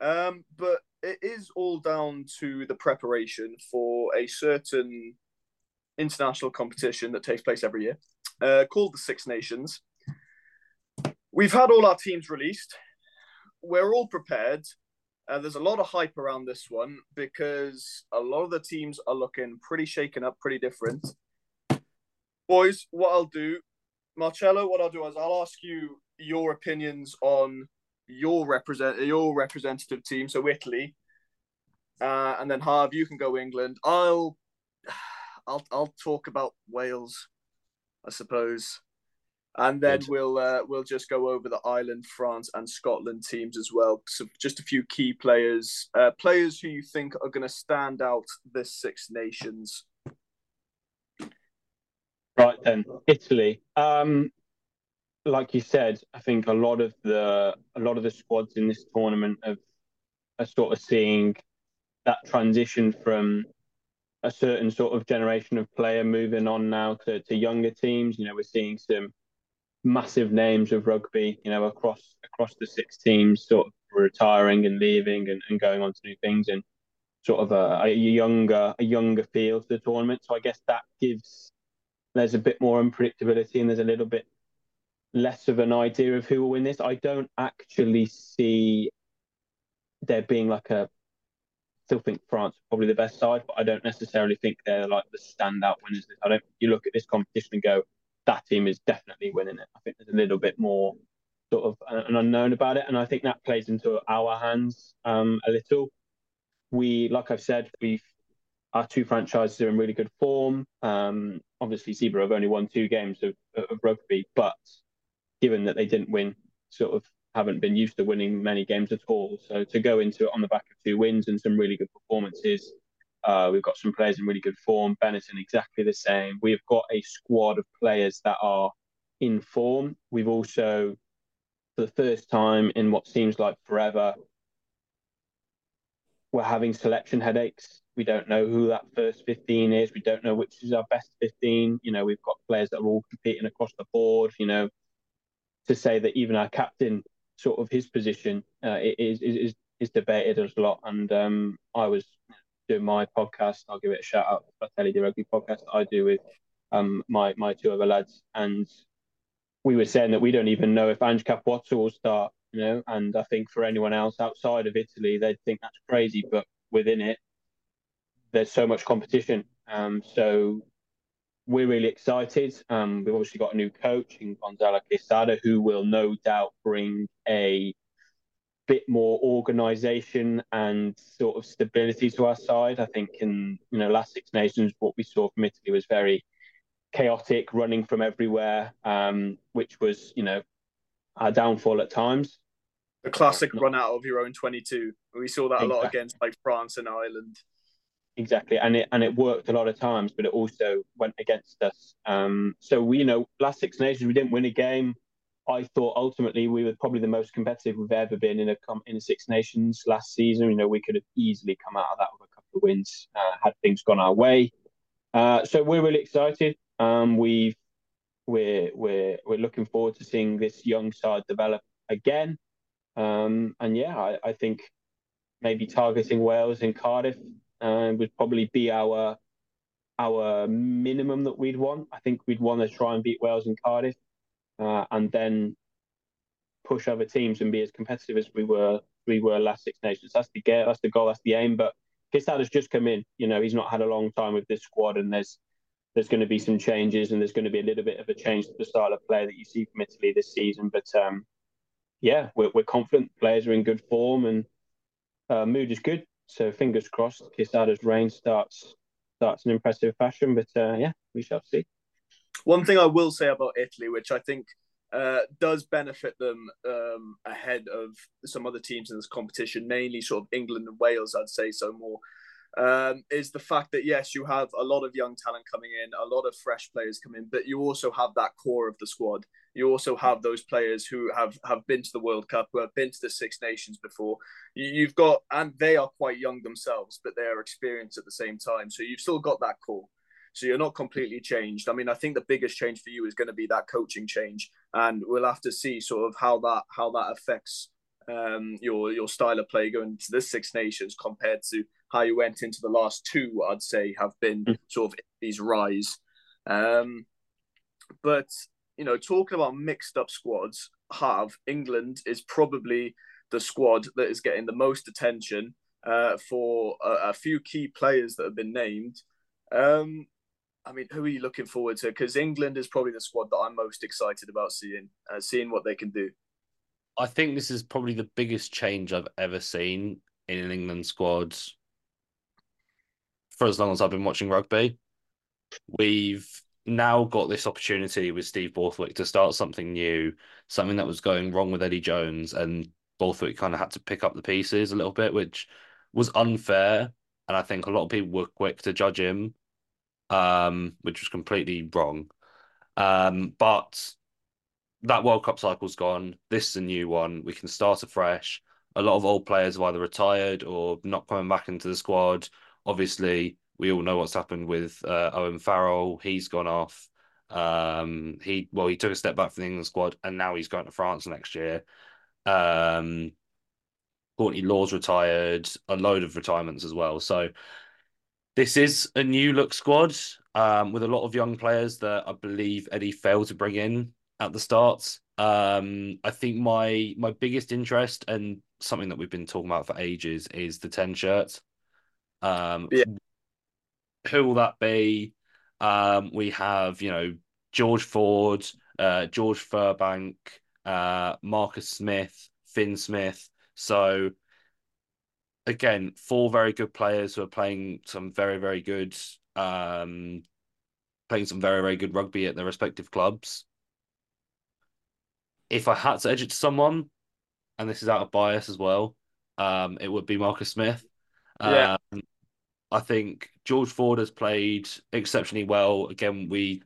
Um, but it is all down to the preparation for a certain international competition that takes place every year uh, called the Six Nations. We've had all our teams released. We're all prepared. Uh, there's a lot of hype around this one because a lot of the teams are looking pretty shaken up, pretty different. Boys, what I'll do, Marcello, what I'll do is I'll ask you your opinions on your represent your representative team, so Italy, uh, and then Harv, you can go England. I'll, I'll, I'll talk about Wales, I suppose and then Good. we'll uh, we'll just go over the Ireland, France, and Scotland teams as well. So just a few key players, uh, players who you think are going to stand out this Six Nations. Right then, Italy. Um, like you said, I think a lot of the a lot of the squads in this tournament have are sort of seeing that transition from a certain sort of generation of player moving on now to, to younger teams. You know, we're seeing some massive names of rugby, you know, across across the six teams, sort of retiring and leaving and, and going on to new things, and sort of a, a younger a younger feel to the tournament. So I guess that gives there's a bit more unpredictability and there's a little bit less of an idea of who will win this. I don't actually see there being like a still think France probably the best side, but I don't necessarily think they're like the standout winners. I don't. You look at this competition and go, that team is definitely winning it. I think there's a little bit more sort of an unknown about it, and I think that plays into our hands um, a little. We, like I've said, we've our two franchises are in really good form. Um, obviously, Zebre have only won two games of, of rugby, but given that they didn't win, sort of haven't been used to winning many games at all. So to go into it on the back of two wins and some really good performances uh, we've got some players in really good form. Benetton exactly the same. We've got a squad of players that are in form. We've also, for the first time in what seems like forever, we're having selection headaches. We don't know who that first 15 is. We don't know which is our best 15. You know, we've got players that are all competing across the board. You know, to say that even our captain, sort of his position, uh, is, is is debated a lot. And um, I was doing my podcast. I'll give it a shout out to Fratelli di Rugby podcast I do with um, my my two other lads, and we were saying that we don't even know if Ange Capuozzo will start. You know, and I think for anyone else outside of Italy, they'd think that's crazy, but within it, there's so much competition. Um, so we're really excited. Um, we've obviously got a new coach in Gonzalo Quesada, who will no doubt bring a bit more organisation and sort of stability to our side. I think in you know last Six Nations, what we saw from Italy was very chaotic, running from everywhere, um, which was you know our downfall at times. The classic run out of your own twenty-two. We saw that exactly. a lot against like France and Ireland. Exactly, and it and it worked a lot of times, but it also went against us. Um, so we you know last Six Nations we didn't win a game. I thought ultimately we were probably the most competitive we've ever been in a in a Six Nations last season. You know, we could have easily come out of that with a couple of wins uh, had things gone our way. Uh, so we're really excited. Um, we've we're we're we're looking forward to seeing this young side develop again. Um, and yeah, I, I, think maybe targeting Wales in Cardiff uh, would probably be our our minimum that we'd want. I think we'd want to try and beat Wales in Cardiff uh, and then push other teams and be as competitive as we were we were last Six Nations. That's the goal. That's the goal. That's the aim. But Quesada's just come in. You know, he's not had a long time with this squad, and there's there's going to be some changes, and there's going to be a little bit of a change to the style of play that you see from Italy this season. But um, yeah, we're, we're confident. Players are in good form, and uh, mood is good. So fingers crossed, Quesada's reign starts starts in impressive fashion. But uh, yeah, we shall see. One thing I will say about Italy, which I think uh, does benefit them um, ahead of some other teams in this competition, mainly sort of England and Wales, I'd say so more, um, is the fact that yes, you have a lot of young talent coming in, a lot of fresh players coming in, but you also have that core of the squad. You also have those players who have have been to the World Cup, who have been to the Six Nations before. You've got, and they are quite young themselves, but they are experienced at the same time. So you've still got that core. So you're not completely changed. I mean, I think the biggest change for you is going to be that coaching change, and we'll have to see sort of how that how that affects um, your your style of play going to the Six Nations compared to how you went into the last two. I'd say have been mm. sort of these rise. Um, but you know, talking about mixed up squads, have England is probably the squad that is getting the most attention uh, for a, a, few key players that have been named. Um, I mean, who are you looking forward to? Because England is probably the squad that I'm most excited about seeing, uh, seeing what they can do. I think this is probably the biggest change I've ever seen in an England squad for as long as I've been watching rugby. We've now got this opportunity with Steve Borthwick to start something new, something that was going wrong with Eddie Jones, and Borthwick kind of had to pick up the pieces a little bit, which was unfair. And I think a lot of people were quick to judge him, um, which was completely wrong. Um, but that World Cup cycle's gone. This is a new one. We can start afresh. A lot of old players have either retired or not coming back into the squad. Obviously, we all know what's happened with uh, Owen Farrell. He's gone off. Um, he well, he took a step back from the England squad, and now he's going to France next year. Um, Courtney Law's retired. A load of retirements as well. So this is a new look squad um, with a lot of young players that I believe Eddie failed to bring in at the start. Um, I think my my biggest interest and something that we've been talking about for ages is the ten shirt. Um, yeah who will that be? Um, we have, you know, George Ford, uh, George Furbank, uh, Marcus Smith, Fin Smith. So again, four very good players who are playing some very, very good, um, playing some very, very good rugby at their respective clubs. If I had to edge it to someone, and this is out of bias as well, um, it would be Marcus Smith. Yeah. Um, I think George Ford has played exceptionally well. Again, we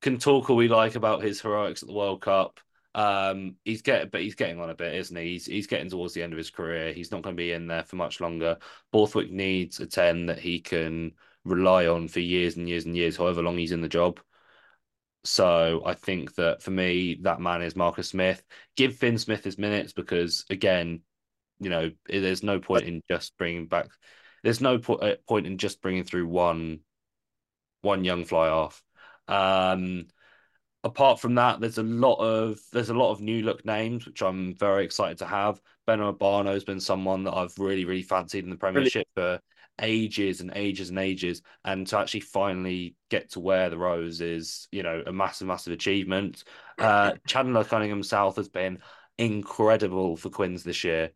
can talk all we like about his heroics at the World Cup. Um, he's getting, but he's getting on a bit, isn't he? He's he's getting towards the end of his career. He's not going to be in there for much longer. Borthwick needs a ten that he can rely on for years and years and years, however long he's in the job. So I think that for me, that man is Marcus Smith. Give Fin Smith his minutes because again, you know, there's no point in just bringing back there's no po- uh, point in just bringing through one one young fly half. Um, apart from that, there's a lot of there's a lot of new look names which I'm very excited to have. Ben Urbano has been someone that I've really really fancied in the Premiership for ages and ages and ages, and to actually finally get to wear the rose is you know a massive massive achievement. Uh, (laughs) Chandler Cunningham South has been incredible for Quins this year,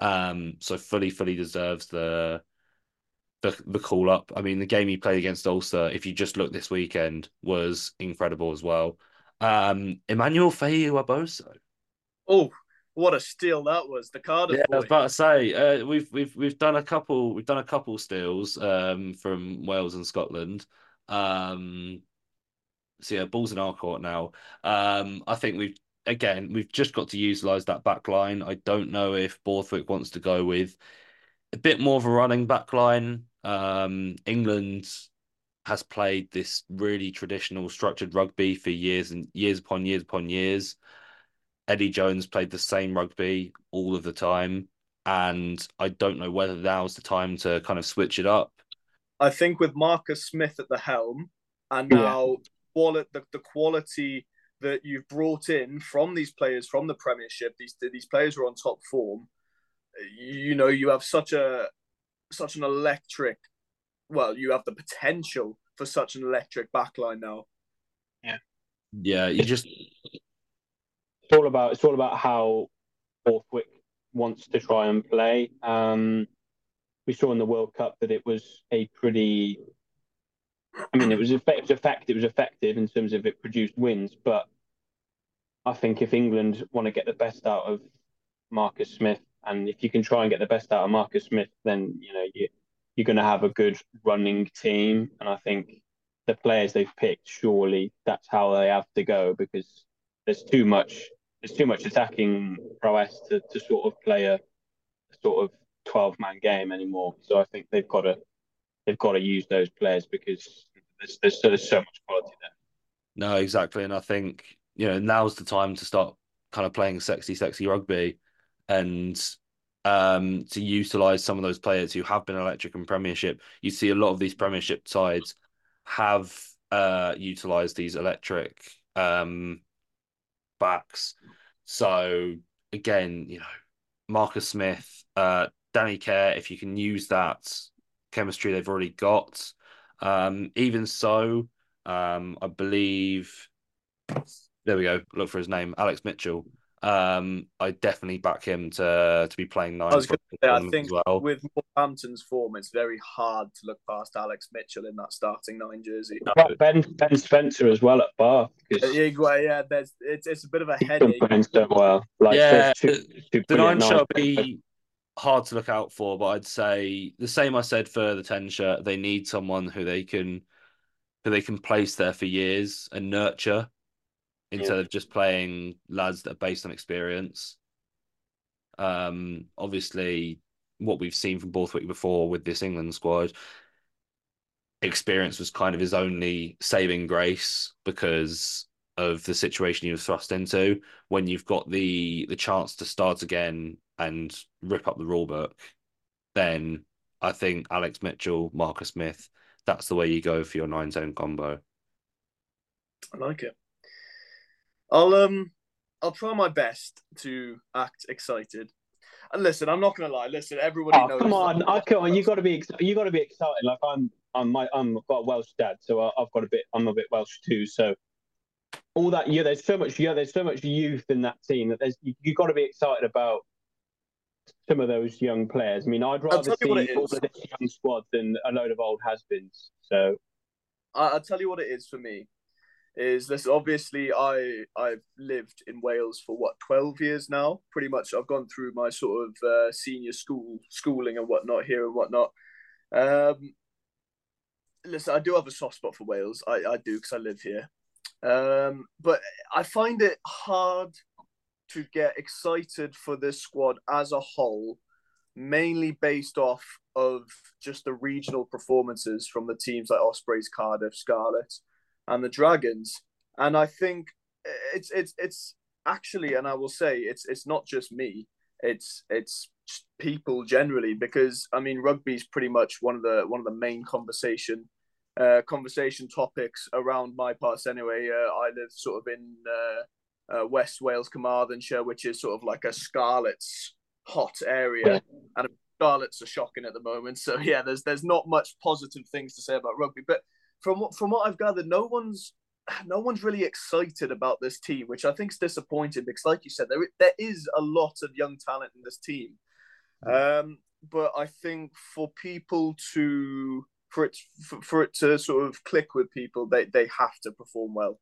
um, so fully fully deserves the the the call up. I mean, the game he played against Ulster, if you just look this weekend, was incredible as well. Um, Immanuel Feyi-Waboso. Oh, what a steal that was! The Cardiff. Yeah, boy. I was about to say uh, we've we've we've done a couple we've done a couple steals um, from Wales and Scotland. Um, so yeah, balls in our court now. Um, I think we've again we've just got to utilize that back line. I don't know if Borthwick wants to go with a bit more of a running back line. Um, England has played this really traditional structured rugby for years and years upon years upon years. Eddie Jones played the same rugby all of the time. And I don't know whether now's the time to kind of switch it up. I think with Marcus Smith at the helm and now yeah. the, the quality that you've brought in from these players from the Premiership, these these players are on top form. You know, you have such a such an electric. Well, you have the potential for such an electric backline now. Yeah, yeah. You just it's all about it's all about how Borthwick wants to try and play. Um, we saw in the World Cup that it was a pretty. I mean, it was effective. Effect, it was effective in terms of it produced wins, but I think if England want to get the best out of Marcus Smith and if you can try and get the best out of Marcus Smith, then you know you you're going to have a good running team. And I think the players they've picked, surely that's how they have to go because there's too much there's too much attacking prowess to, to sort of play a, sort of 12 man game anymore. So I think they've got to they've got to use those players because there's there's, there's so much quality there. No, exactly, and I think you know now's the time to start kind of playing sexy, sexy rugby, and um, to utilize some of those players who have been electric in Premiership. You see a lot of these Premiership sides have uh, utilized these electric um, backs. So again, you know, Marcus Smith, uh, Danny Care, if you can use that chemistry they've already got. Um, even so, um, I believe there we go. Look for his name, Alex Mitchell. Um, I definitely back him to to be playing nine. I was for going the to say, I think as well. with Northampton's form, it's very hard to look past Alex Mitchell in that starting nine jersey. But Ben Ben Spencer as well at Bath Yeah, yeah, there's it's it's a bit of a he's been headache. playing so well. Like Yeah, two, two The nine brilliant shall be hard to look out for, but I'd say the same I said for the ten shirt. They need someone who they can who they can place there for years and nurture instead of just playing lads that are based on experience. Um, obviously, what we've seen from Borthwick before with this England squad, experience was kind of his only saving grace because of the situation he was thrust into. When you've got the the chance to start again and rip up the rule book, then I think Alex Mitchell, Marcus Smith, that's the way you go for your nine zone combo. I like it. I'll um I'll try my best to act excited. And listen, I'm not gonna lie. Listen, everybody Oh, knows. come on! I come on! You got to be ex- you got to be excited. Like I'm I'm my I'm I've got a Welsh dad, so I, I've got a bit I'm a bit Welsh too. So all that yeah, there's so much yeah, there's so much youth in that team that there's you, you got to be excited about some of those young players. I mean, I'd rather tell you what see all of this young squad than a load of old has-beens. So I, I'll tell you what it is for me. Is this obviously I I've lived in Wales for what twelve years now. Pretty much, I've gone through my sort of uh, senior school schooling and whatnot here and whatnot. Um, listen, I do have a soft spot for Wales. I, I do because I live here. Um, but I find it hard to get excited for this squad as a whole, mainly based off of just the regional performances from the teams like Ospreys, Cardiff, Scarlet, and the Dragons. And I think it's it's it's actually, and I will say it's it's not just me. It's it's people generally because I mean rugby's pretty much one of the one of the main conversation uh, conversation topics around my parts anyway. Uh, I live sort of in uh, uh, West Wales, Carmarthenshire, which is sort of like a Scarlet's hot area, and Scarlets are shocking at the moment. So yeah, there's there's not much positive things to say about rugby, but from what from what I've gathered, no one's no one's really excited about this team, which I think is disappointing because, like you said, there there is a lot of young talent in this team. Um, but I think for people to for it for, for it to sort of click with people, they they have to perform well.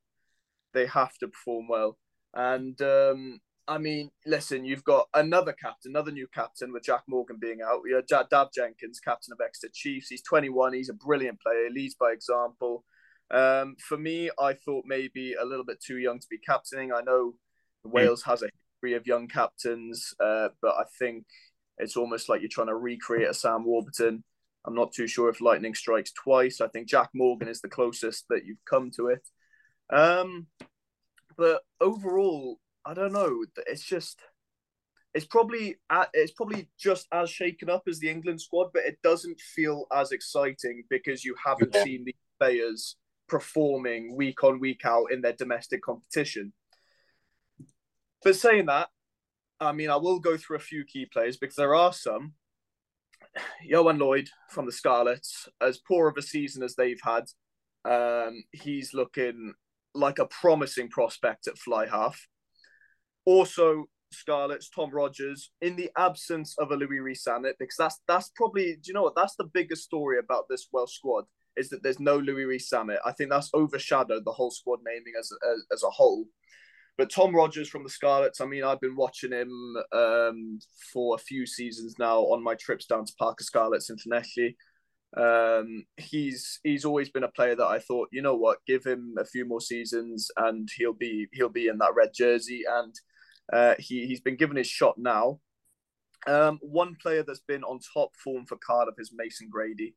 They have to perform well, and um, I mean, listen, you've got another captain, another new captain with Jac Morgan being out. We have Dafydd Jenkins, captain of Exeter Chiefs. He's 21. He's a brilliant player. He leads by example. Um, for me, I thought maybe a little bit too young to be captaining. I know Wales has a history of young captains, uh, but I think it's almost like you're trying to recreate a Sam Warburton. I'm not too sure if lightning strikes twice. I think Jac Morgan is the closest that you've come to it. Um, but overall, I don't know. It's just it's probably it's probably just as shaken up as the England squad, but it doesn't feel as exciting because you haven't Yeah. seen the players performing week on week out in their domestic competition. But saying that, I mean, I will go through a few key players because there are some. (sighs) Ioan Lloyd from the Scarlets, as poor of a season as they've had, um, he's looking like a promising prospect at fly half. Also, Scarlets, Tom Rogers, in the absence of a Louis Rees-Zammit, because that's that's probably do you know what that's the biggest story about this Welsh squad is that there's no Louis Rees-Zammit. I think that's overshadowed the whole squad naming as as, as a whole. But Tom Rogers from the Scarlets, I mean, I've been watching him um, for a few seasons now on my trips down to Parc y Scarlets internationally. Um, he's he's always been a player that I thought, you know what, give him a few more seasons and he'll be he'll be in that red jersey, and uh, he he's been given his shot now. Um, one player that's been on top form for Cardiff is Mason Grady.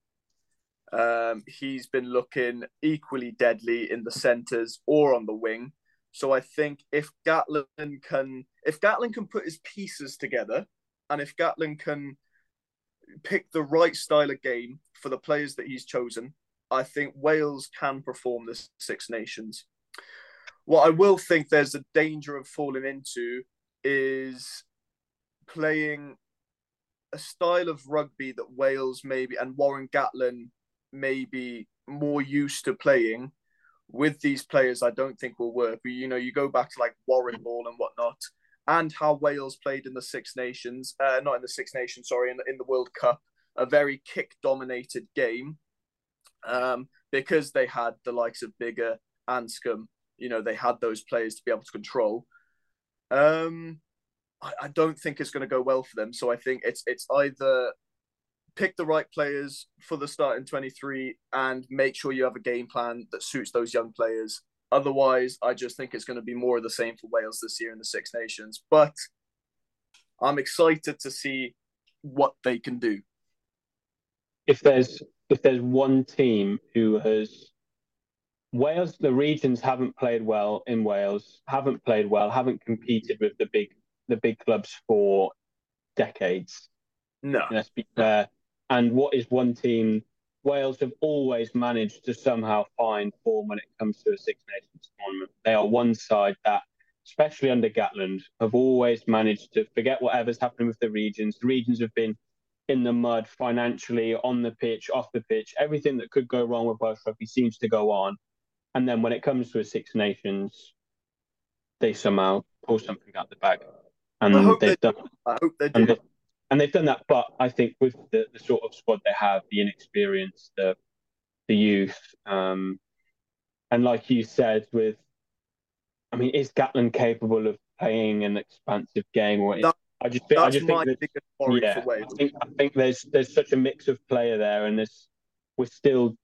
Um, he's been looking equally deadly in the centres or on the wing. So I think if Gatland can if Gatland can put his pieces together, and if Gatland can pick the right style of game for the players that he's chosen, I think Wales can perform the Six Nations. What I will think there's a danger of falling into is playing a style of rugby that Wales maybe and Warren Gatland may be more used to playing with these players. I don't think will work. You know, you go back to like Warren Ball and whatnot, and how Wales played in the Six Nations, uh, not in the Six Nations, sorry, in the, in the World Cup, a very kick dominated game, um, because they had the likes of Biggar, Anscombe. You know, they had those players to be able to control. Um, I, I don't think it's going to go well for them. So I think it's it's either pick the right players for the start in 23 and make sure you have a game plan that suits those young players. Otherwise, I just think it's going to be more of the same for Wales this year in the Six Nations. But I'm excited to see what they can do. If there's if there's one team who has Wales, the regions haven't played well in Wales, haven't played well, haven't competed with the big the big clubs for decades. No. Let's be fair. And what is one team? Wales have always managed to somehow find form when it comes to a Six Nations tournament. They are one side that, especially under Gatland, have always managed to forget whatever's happening with the regions. The regions have been in the mud financially, on the pitch, off the pitch. Everything that could go wrong with Welsh rugby seems to go on. And then when it comes to a Six Nations, they somehow pull something out the bag and they've they done. do. I hope they And, do. they, and they've done that, but I think with the, the sort of squad they have, the inexperience, the the youth, um, and like you said, with, I mean, is Gatland capable of playing an expansive game, or is, That- I just think I just think that, yeah. I think I think there's there's such a mix of player there, and there's we're still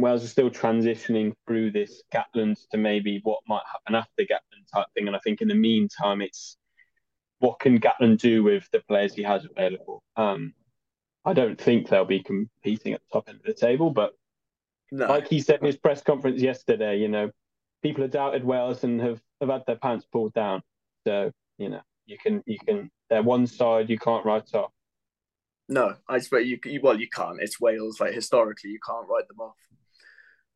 Wales are still transitioning through this Gatland to maybe what might happen after Gatland type thing, and I think in the meantime it's what can Gatland do with the players he has available. Um, I don't think they'll be competing at the top end of the table, but No. like he said in his press conference yesterday, you know, people have doubted Wales and have, have had their pants pulled down. So you know, you can you can they're one side you can't write off. No, I expect you, you. Well, you can't. It's Wales. Like historically, you can't write them off.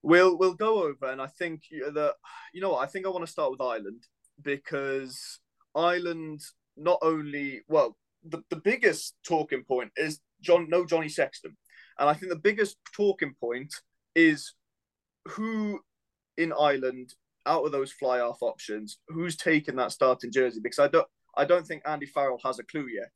We'll we'll go over, and I think that you know what I think I want to start with Ireland because Ireland not only well the, the biggest talking point is John no Johnny Sexton, and I think the biggest talking point is who in Ireland out of those fly half options who's taking that starting jersey because I don't I don't think Andy Farrell has a clue yet.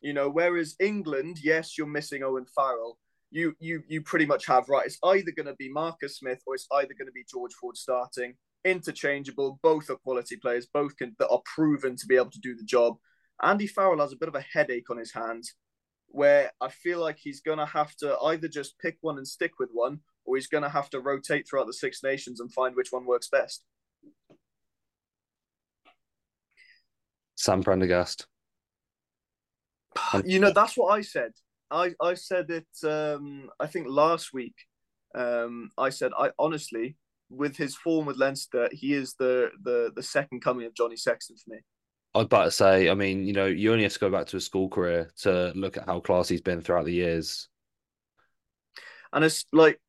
You know, whereas England, yes, you're missing Owen Farrell. You you you pretty much have right. It's either going to be Marcus Smith or it's either going to be George Ford starting. Interchangeable. Both are quality players. Both can that are proven to be able to do the job. Andy Farrell has a bit of a headache on his hands, where I feel like he's going to have to either just pick one and stick with one, or he's going to have to rotate throughout the Six Nations and find which one works best. Sam Prendergast. (sighs) You know, that's what I said. I, I said it, um, I think last week. Um, I said, I honestly, with his form with Leinster, he is the, the, the second coming of Johnny Sexton for me. I was about to say, I mean, you know, you only have to go back to his school career to look at how class he's been throughout the years. And it's like,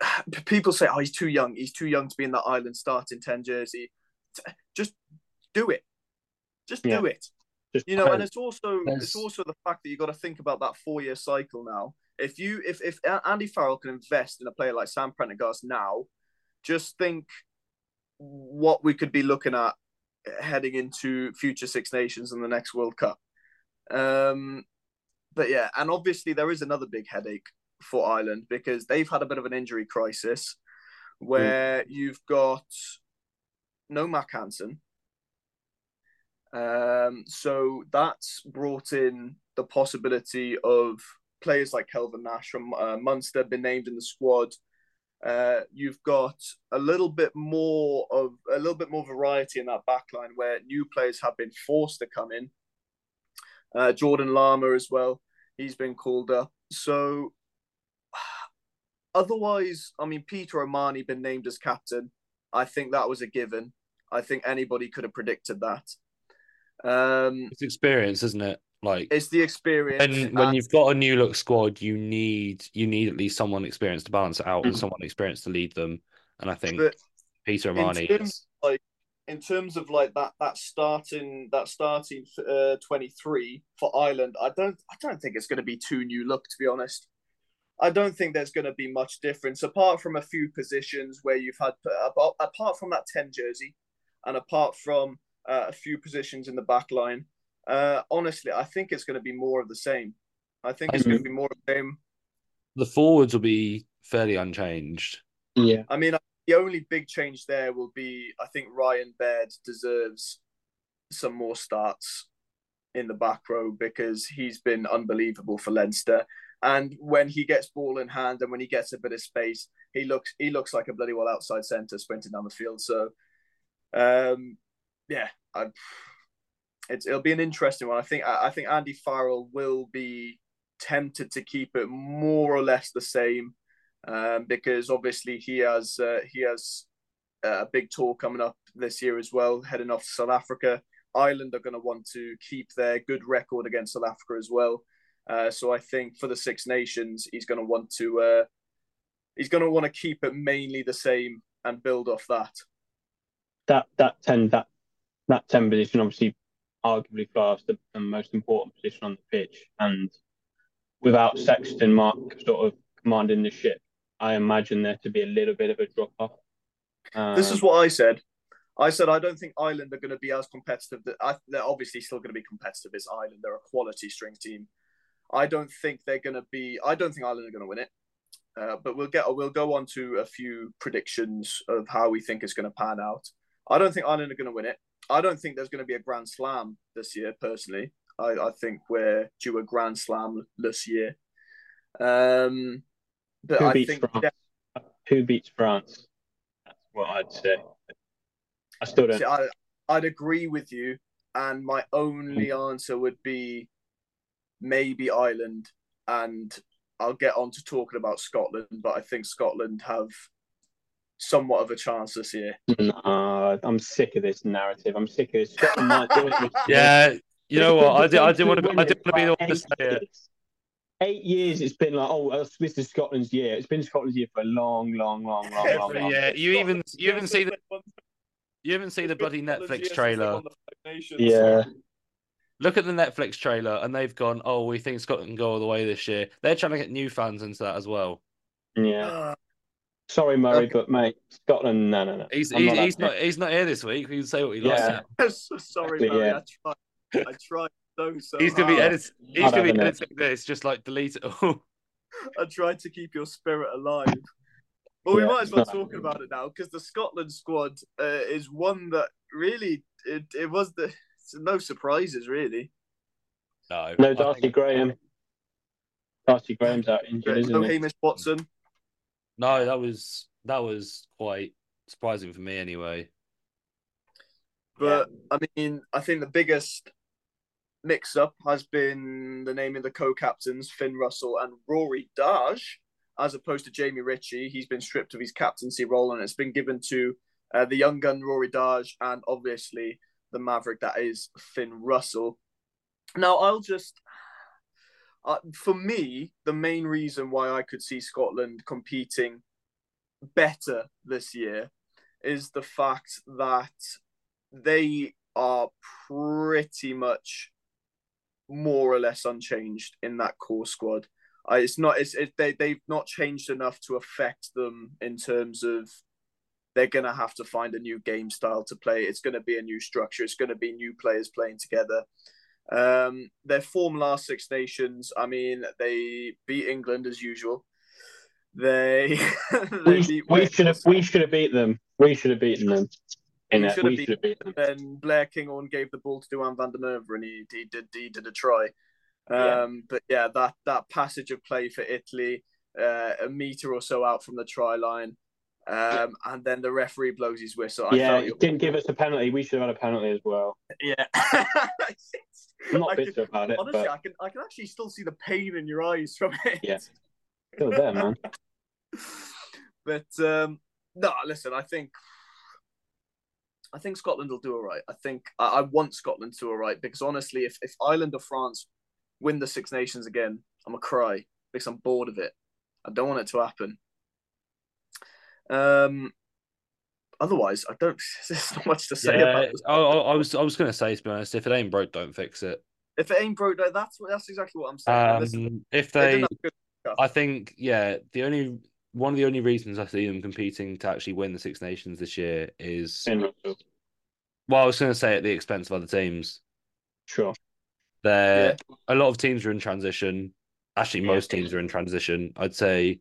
(sighs) people say, oh, he's too young. He's too young to be in that Ireland starting 10 jersey. Just do it. Just Yeah. do it. Just you know and it's also There's- it's also the fact that you've got to think about that four year cycle now. If you if if andy farrell can invest in a player like sam prendergast now just think what we could be looking at heading into future six nations and the next world cup. Um but yeah and obviously there is another big headache for ireland because they've had a bit of an injury crisis where you've got no mack hansen um, so that's brought in the possibility of players like Calvin Nash from uh, Munster been named in the squad. Uh, you've got a little bit more of a little bit more variety in that backline where new players have been forced to come in. Uh, Jordan Larmour as well, he's been called up. So (sighs) otherwise, I mean, Peter O'Mahony been named as captain. I think that was a given. I think anybody could have predicted that. Um, it's experience, isn't it? Like it's the experience. And when and... you've got a new look squad, you need you need at least someone experienced to balance it out, mm-hmm. and someone experienced to lead them. And I think but Peter O'Mahony is like in terms of like that that starting that starting uh, 23 for Ireland, I don't I don't think it's going to be too new look to be honest. I don't think there's going to be much difference apart from a few positions where you've had apart, apart from that 10 jersey and apart from uh, a few positions in the back line. Uh, honestly, I think it's going to be more of the same. I think it's going to be more of the same. The forwards will be fairly unchanged. Yeah. I mean, the only big change there will be I think Ryan Baird deserves some more starts in the back row because he's been unbelievable for Leinster. And when he gets ball in hand and when he gets a bit of space, he looks he looks like a bloody well outside centre sprinting down the field. So, um, yeah, I, it's it'll be an interesting one. I think I, I think Andy Farrell will be tempted to keep it more or less the same um, because obviously he has uh, he has a big tour coming up this year as well, heading off to South Africa. Ireland are going to want to keep their good record against South Africa as well. Uh, so I think for the Six Nations, he's going to want to uh, he's going to want to keep it mainly the same and build off that. That that ten that that ten position obviously arguably classed the, the most important position on the pitch, and without Sexton Mark sort of commanding the ship, I imagine there to be a little bit of a drop off. Um, this is what I said. I said I don't think Ireland are going to be as competitive. That I, they're obviously still going to be competitive as Ireland. They're a quality string team. I don't think they're going to be. I don't think Ireland are going to win it. Uh, but we'll get. We'll go on to a few predictions of how we think it's going to pan out. I don't think Ireland are going to win it. I don't think there's going to be a Grand Slam this year. Personally, I, I think we're due a Grand Slam this year. Um, but Who I beats think France? Who beats France? That's what I'd say. I still don't. See, I, I'd agree with you, and my only answer would be maybe Ireland, and I'll get on to talking about Scotland, but I think Scotland have somewhat of a chance this year. Nah, I'm sick of this narrative. I'm sick of this. Scotland might do it. Yeah, you know what? I did. I did want to. I did want to be the one to say it eight years it's been like, oh, uh, this is Scotland's year. It's been Scotland's year for a long, long, long, long, long, long. Yeah, you even you even see the you haven't seen the bloody Netflix trailer. Yeah. Look at the Netflix trailer, and they've gone, "Oh, we think Scotland can go all the way this year." They're trying to get new fans into that as well. Yeah. Ah. Sorry, Murray, but mate, Scotland, no, no, no. He's he's, not, he's not he's not here this week. We can say what he yeah. (laughs) likes. Sorry, Murray. Yeah. I tried. I tried so so. He's gonna hard. be edit- He's gonna be editing this, just like delete it all. (laughs) I tried to keep your spirit alive. Well, we yeah, might as well talk about it now because the Scotland squad uh, is one that really it, it was the no surprises really. No, no Darcy think... Graham. Darcy Graham's out injured, isn't no Hamish Watson. No, that was that was quite surprising for me anyway. But I mean, I think the biggest mix up has been the naming of the co-captains Finn Russell and Rory Darge, as opposed to Jamie Ritchie. He's been stripped of his captaincy role and it's been given to uh, the young gun Rory Darge and obviously the maverick that is Finn Russell. Now I'll just. Uh, for me, the main reason why I could see Scotland competing better this year is the fact that they are pretty much more or less unchanged in that core squad. Uh, it's not it's it, they they've not changed enough to affect them in terms of they're going to have to find a new game style to play. It's going to be a new structure. It's going to be new players playing together. Um, their form last Six Nations. I mean, they beat England as usual. They, (laughs) they we, we should have we should have beat them. We should have beaten them. In we should have beaten them. Then Blair Kinghorn gave the ball to Duhan van der Merwe and he, he did he did a try. Yeah. Um, but yeah, that that passage of play for Italy, uh, a meter or so out from the try line, um, and then the referee blows his whistle. I yeah, he it- didn't give us a penalty. We should have had a penalty as well. yeah. I'm not (laughs) I can- bitter about it, honestly, but I can I can actually still see the pain in your eyes from it. Yeah. still there, man. (laughs) but um, no, listen, I think I think Scotland will do all right. I think I, I want Scotland to all right because honestly, if if Ireland or France win the Six Nations again, I'm gonna cry because I'm bored of it. I don't want it to happen. Um. Otherwise, I don't. (laughs) There's not much to say Yeah, about this. I, I, I was I was gonna say to be honest, if it ain't broke, don't fix it. If it ain't broke, that's what that's exactly what I'm saying. Um, if they they, didn't have good stuff. I think, yeah, the only one of the only reasons I see them competing to actually win the Six Nations this year is Finn well, I was going to say at the expense of other teams. Sure. There, a lot of teams are in transition. Actually, Yeah. most teams are in transition. I'd say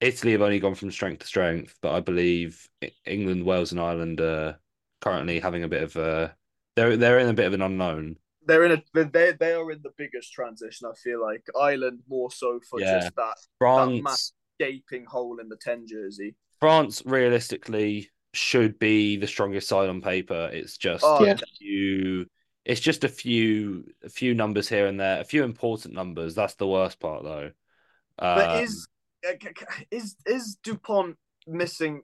Italy have only gone from strength to strength, but I believe England, Wales, and Ireland are currently having a bit of a. They're they're in a bit of an unknown. they're in a they they are in the biggest transition. I feel like Ireland more so for Yeah. just that France, gaping hole in the ten jersey. France, realistically, should be the strongest side on paper. It's just Oh, Yeah. a few. It's just a few, a few numbers here and there, a few important numbers. That's the worst part, though. But Um, is Uh, is is Dupont missing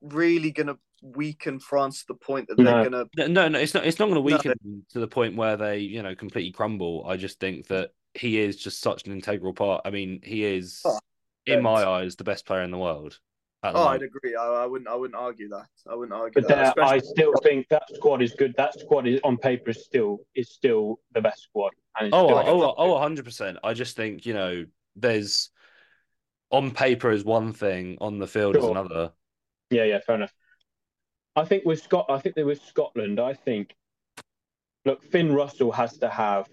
really gonna weaken France to the point that they're No. gonna? No, no, no, it's not. It's not going to No. weaken them to the point where they, you know, completely crumble. I just think that he is just such an integral part. I mean, he is, Oh, in my eyes, the best player in the world. the Oh, moment. I'd agree. I, I wouldn't. I wouldn't argue that. I wouldn't argue But that. there, especially- I still think that squad is good. That squad is on paper is still is still the best squad. And it's Oh, still oh, oh, 100%. I just think, you know, there's on paper is one thing, on the field is another. Yeah, yeah, fair enough. I think with Scot, I think that with Scotland, I think, look, Finn Russell has to have,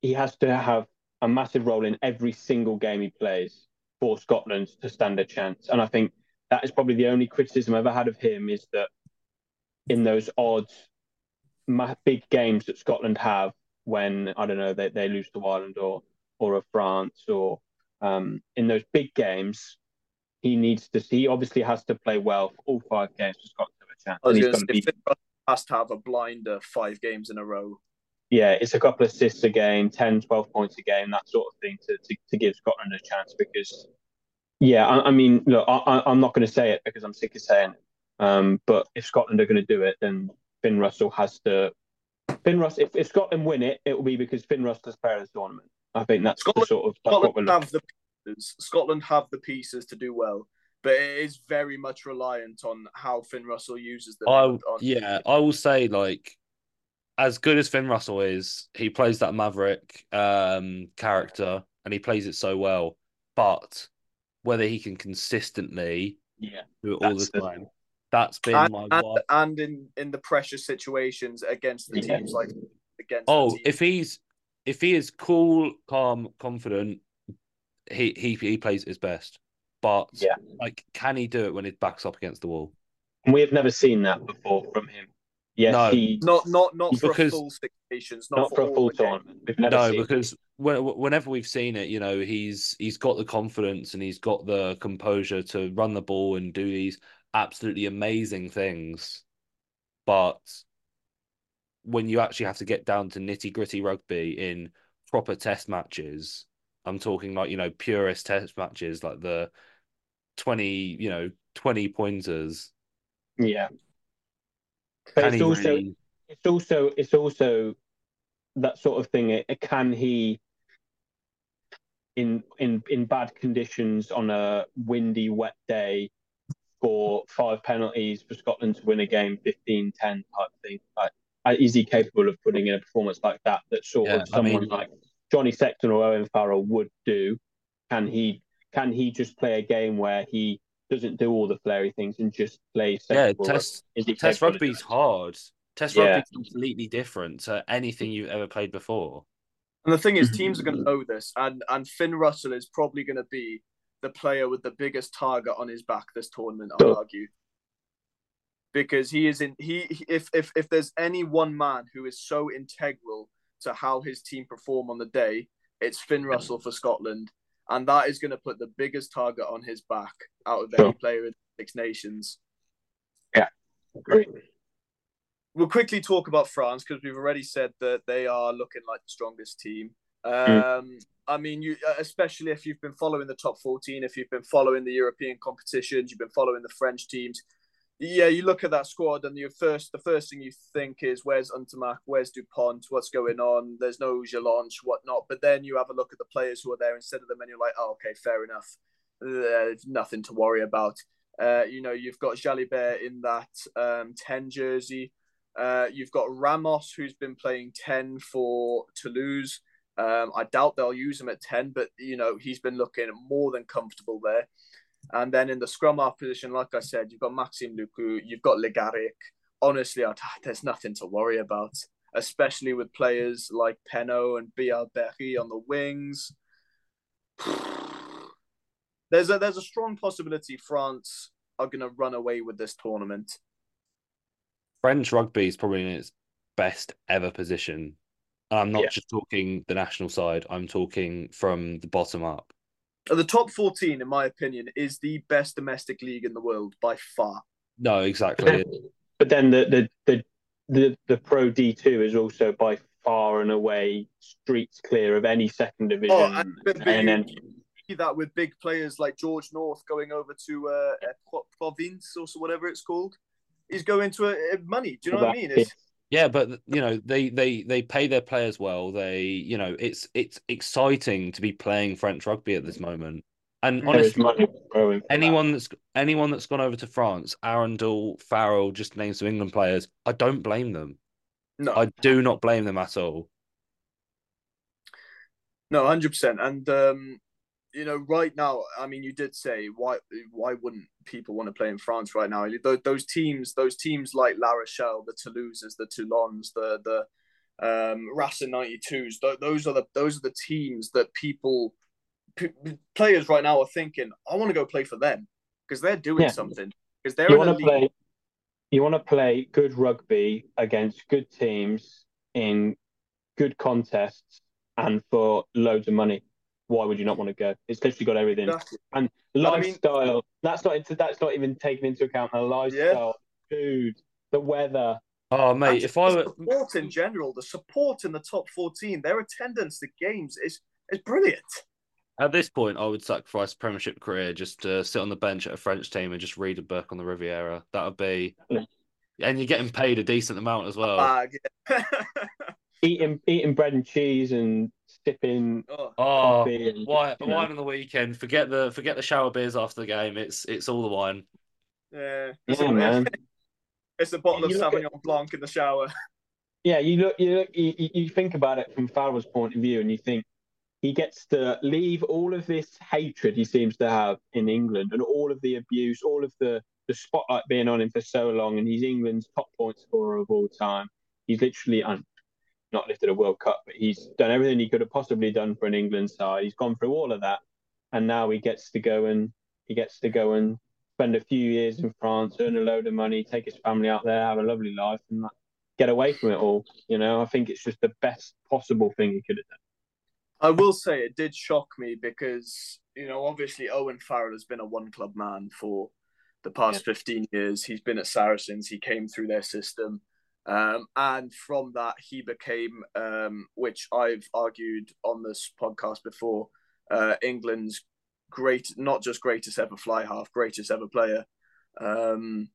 he has to have a massive role in every single game he plays for Scotland to stand a chance. And I think that is probably the only criticism I've ever had of him is that in those odd, big games that Scotland have when I don't know they, they lose to Ireland or or a France or um, in those big games, he needs to. He obviously has to play well for all five games for Scotland to have a chance. I was gonna say, be, has to have a blinder five games in a row. yeah, it's a couple of assists a game, 10, 12 points a game, that sort of thing to to, to give Scotland a chance because. Yeah, I, I mean, look, I, I'm not going to say it because I'm sick of saying it. Um, but if Scotland are going to do it, then Finn Russell has to. Finn Russell, if, if Scotland win it, it will be because Finn Russell Russell's player of the tournament. I think that's Scotland- the sort of that's what we're Scotland looking. have the pieces. Scotland have the pieces to do well, but it is very much reliant on how Finn Russell uses them. I on- yeah, I will say like as good as Finn Russell is, he plays that maverick um character and he plays it so well. But whether he can consistently Yeah, do it all That's the the- time, that's been and, my and, and in in the pressure situations against the Yeah. teams like against. Oh, the team. if he's if he is cool, calm, confident, he he he plays his best. But Yeah. like, can he do it when his back's up against the wall? we have never seen that before from him. Yes, No. he not not not for Because- a full six nations, not, not for a full the tournament. No, because when, whenever we've seen it, you know, he's he's got the confidence and he's got the composure to run the ball and do these absolutely amazing things. But when you actually have to get down to nitty gritty rugby in proper test matches, I'm talking like you know purest test matches, like the twenty, you know, twenty pointers. Yeah, but Can it's also really? it's also it's also that sort of thing. It, can he in in in bad conditions on a windy, wet day for five penalties for Scotland to win a game 15-10 type thing? Like, Uh, is he capable of putting in a performance like that? That sort Yeah, of I someone mean- like Johnny Sexton or Owen Farrell would do. Can he? Can he just play a game where he doesn't do all the flary things and just play Yeah, rugby? test Is test capable of rugby's hard. Test Yeah. rugby's completely different to anything you've ever played before. And the thing is, (laughs) teams are going to know this, and and Finn Russell is probably going to be the player with the biggest target on his back this tournament. I'll argue, because he is in he if if if there's any one man who is so integral to how his team perform on the day, it's Finn Russell for Scotland, and that is going to put the biggest target on his back out of Sure. any player in Six Nations. Yeah, great. We'll quickly talk about France because we've already said that they are looking like the strongest team. Mm. Um, I mean, you especially if you've been following the top fourteen, if you've been following the European competitions, you've been following the French teams. Yeah, you look at that squad, and your first the first thing you think is where's Ntamack, where's Dupont, what's going on? There's no Jelonch, whatnot. But then you have a look at the players who are there instead of them, and you're like, oh, okay, fair enough. There's nothing to worry about. Uh, you know, you've got Jalibert in that um, 10 jersey. Uh, you've got Ramos, who's been playing 10 for Toulouse. Um, I doubt they'll use him at 10, but, you know, he's been looking more than comfortable there. And then in the scrum half position, like I said, you've got Maxime Lucu, you've got Le Garrec. Honestly, I'd, (laughs) there's nothing to worry about, especially with players like Penaud and Bielle-Biarrey on the wings. (sighs) There's a there's a strong possibility France are going to run away with this tournament. French rugby is probably in its best ever position. And I'm not Yeah. just talking the national side, I'm talking from the bottom up. The top 14, in my opinion, is the best domestic league in the world by far. No, exactly. (laughs) But then the the the the, the Pro D two is also by far and away streets clear of any second division. Oh, and, but, but and then that with big players like George North going over to uh, Provence or so whatever it's called. He's going to uh, money. Do you know what I mean? It's, Yeah, but you know they they they pay their players well. They you know it's it's exciting to be playing French rugby at this moment. And There there is honestly, money growing. that. anyone that's anyone that's gone over to France, Arundell, Farrell, just names some England players, I don't blame them. no, I do not blame them at all. No, hundred percent. And um, you know, right now, I mean, you did say why why wouldn't people want to play in France right now? Those, teams, those teams like La Rochelle, the Toulouses, the Toulons, the the um, Racing 92s. Th- those are the those are the teams that people p- players right now are thinking, I want to go play for them because they're doing Yeah. something. Because they're you want to play you want to play good rugby against good teams in good contests and for loads of money why would you not want to go it's literally got everything Exactly. and I mean- lifestyle that's not into that's not even taken into account the lifestyle food the weather Oh mate, And if I the were support in general, the support in the top 14, their attendance to games is is brilliant. at this point, I would sacrifice a Premiership career just to sit on the bench at a French team and just read a book on the Riviera. That would be, and you're getting paid a decent amount as well. Bag. (laughs) eating eating bread and cheese and sipping oh, oh, coffee and wine, you know. wine on the weekend. Forget the forget the shower beers after the game. It's it's all the wine. yeah. It's, yeah a, man (laughs) it's a bottle of You look at- Sauvignon Blanc in the shower. (laughs) Yeah, you look, you look, you, you- you think about it from Farrell's point of view, and you think he gets to leave all of this hatred he seems to have in England, and all of the abuse, all of the the spotlight being on him for so long, and he's England's top point scorer of all time. He's literally un, not lifted a World Cup, but he's done everything he could have possibly done for an England side. He's gone through all of that, and now he gets to go and he gets to go and spend a few years in France, earn a load of money, take his family out there, have a lovely life, and get away from it all. You know, I think it's just the best possible thing he could have done. I will say it did shock me because, you know, obviously Owen Farrell has been a one club man for the past 15 years. He's been at Saracens, he came through their system. Um, and from that, he became, um, which I've argued on this podcast before, uh, England's great, not just greatest ever fly half, greatest ever player. Um,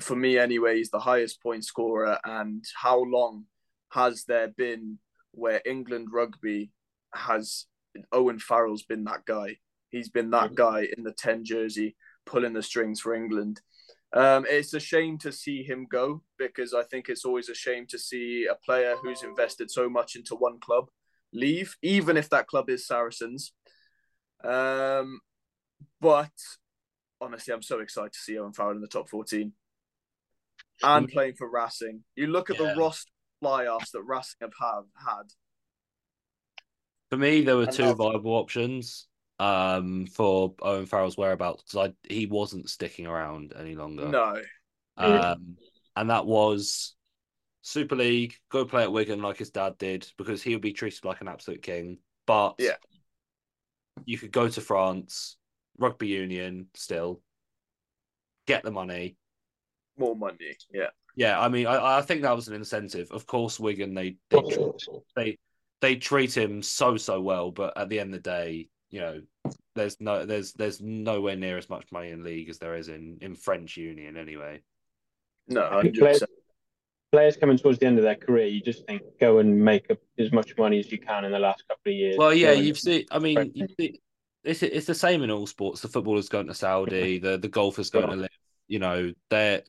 for me, anyway, he's the highest point scorer. And how long has there been where England rugby has Owen Farrell's been that guy? He's been that guy in the 10 jersey pulling the strings for England. Um, it's a shame to see him go because I think it's always a shame to see a player who's invested so much into one club leave, even if that club is Saracens. Um, but honestly, I'm so excited to see Owen Farrell in the top 14 and playing for Racing. You look at Yeah. the roster fly-offs that Racing have have had. For me, there were And two viable options um, for Owen Farrell's whereabouts because he wasn't sticking around any longer. No, Um, and that was Super League, go play at Wigan like his dad did because he'll be treated like an absolute king. But Yeah. you could go to France, rugby union still, get the money. More money. Yeah. Yeah, I mean, I, I think that was an incentive. Of course, Wigan they they they they treat him so so well, but at the end of the day, you know, there's no there's there's nowhere near as much money in league as there is in in French Union anyway. No, I think hundred players, players coming towards the end of their career, you just think go and make up as much money as you can in the last couple of years. Well, yeah, you've seen. I mean, you see, it's it's the same in all sports. The footballers going to Saudi, the the golfers going to LIV. You know, they're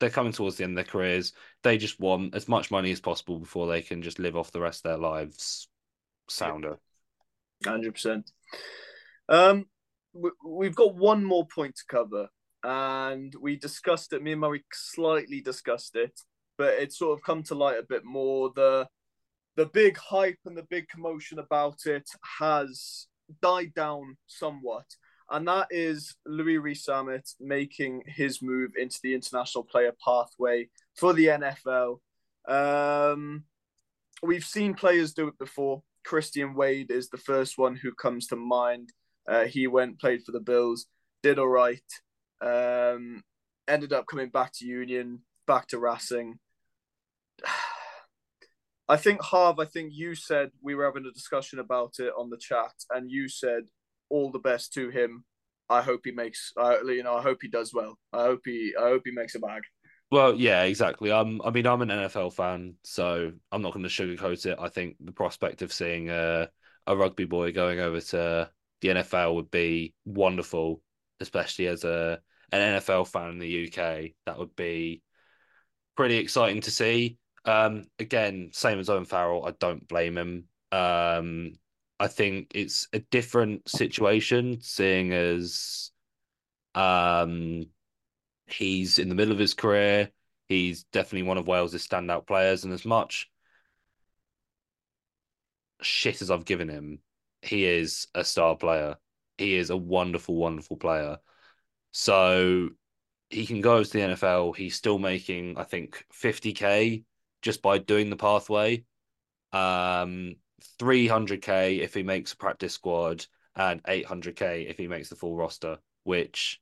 they're coming towards the end of their careers. They just want as much money as possible before they can just live off the rest of their lives. Sounder. Hundred percent. Um, we, we've got one more point to cover, and we discussed it. Me and Murray slightly discussed it, but it's sort of come to light a bit more. The the big hype and the big commotion about it has died down somewhat, and that is Louis Rees-Zammit making his move into the international player pathway for the NFL. Um, we've seen players do it before. Christian Wade is the first one who comes to mind. Uh, he went, played for the Bills, did all right. Um, ended up coming back to Union, back to Racing. (sighs) I think Harv, I think you said we were having a discussion about it on the chat, and you said all the best to him. I hope he makes, uh, you know, I hope he does well. I hope he, I hope he makes a bag. Well, yeah, exactly. I'm. I mean, I'm an NFL fan, so I'm not going to sugarcoat it. I think the prospect of seeing a a rugby boy going over to the NFL would be wonderful, especially as a an NFL fan in the UK. That would be pretty exciting to see. Um, again, same as Owen Farrell, I don't blame him. Um, I think it's a different situation, seeing as um he's in the middle of his career. He's definitely one of Wales' standout players, and as much shit as I've given him, he is a star player. He is a wonderful, wonderful player. So he can go to the NFL. He's still making, I think, 50k just by doing the pathway. Um, 300k if he makes a practice squad, and 800k if he makes the full roster, which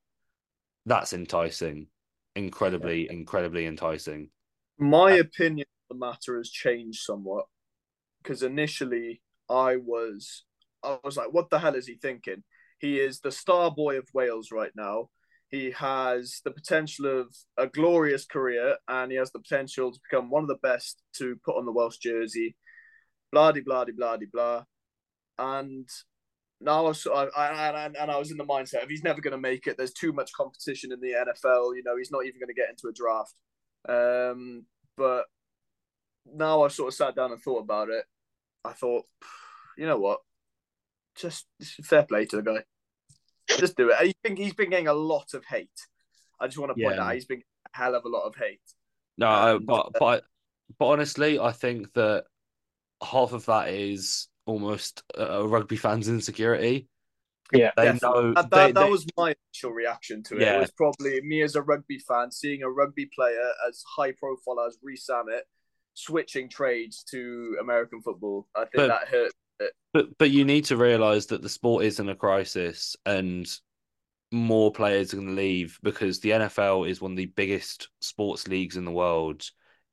that's enticing. Incredibly, incredibly enticing. my opinion on the matter has changed somewhat because initially I was I was like, what the hell is he thinking? He is the star boy of Wales right now. He has the potential of a glorious career and he has the potential to become one of the best to put on the Welsh jersey. Blah de blah de blah de blah. And now I, was, I, I and, I was in the mindset of he's never going to make it. There's too much competition in the NFL. You know, he's not even going to get into a draft. Um, but now I've sort of sat down and thought about it. I thought, you know what? Just fair play to the guy. Just do it. He's been he's been getting a lot of hate. I just want to point Yeah. out he's been a hell of a lot of hate. No, And, but uh, but but honestly, I think that half of that is almost a a rugby fan's insecurity. Yeah. They Definitely. know That, they, that, that they- was my initial reaction to it. Yeah. It was probably me as a rugby fan seeing a rugby player as high profile as Rees-Zammit switching trades to American football. I think But- that hurt. But but you need to realize that the sport is in a crisis and more players are going to leave because the NFL is one of the biggest sports leagues in the world.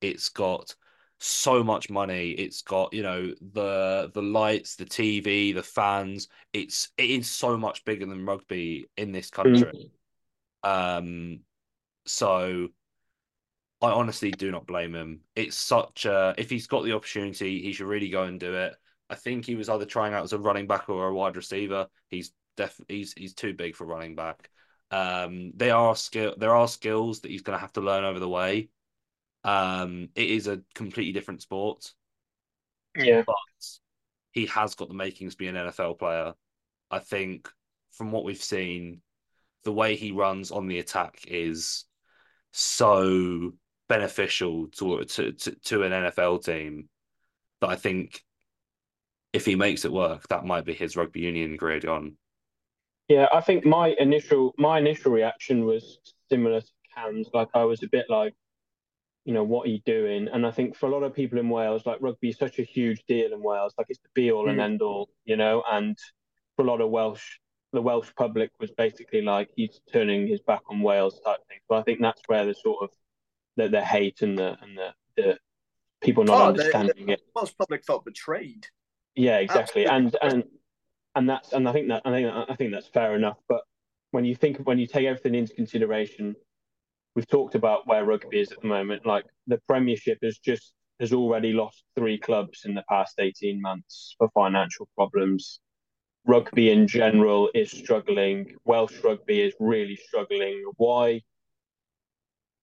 It's got so much money. It's got, you know, the the lights, the TV, the fans. It's it is so much bigger than rugby in this country. Um so I honestly do not blame him. It's such a if he's got the opportunity, he should really go and do it. I think he was either trying out as a running back or a wide receiver. He's def he's he's too big for running back. Um, there are skill there are skills that he's going to have to learn over the way. Um, it is a completely different sport, Yeah. but he has got the makings to be an NFL player. I think from what we've seen, the way he runs on the attack is so beneficial to to to, to an NFL team that I think if he makes it work, that might be his rugby union career gone. Yeah, I think my initial my initial reaction was similar to Cam's. Like I was a bit like, you know, what he's doing. And I think for a lot of people in Wales, like rugby is such a huge deal in Wales, like it's the be all mm. and end all, you know. And for a lot of Welsh, the Welsh public was basically like he's turning his back on Wales type thing. But I think that's where the sort of the, the hate and the and the, the people not oh, understanding the, the it. Welsh public felt betrayed. Yeah, exactly. Absolutely. And and and that's and I think that I think I think that's fair enough. But when you think when you take everything into consideration, we've talked about where rugby is at the moment. Like the Premiership has just has already lost three clubs in the past eighteen months for financial problems. Rugby in general is struggling. Welsh rugby is really struggling. Why?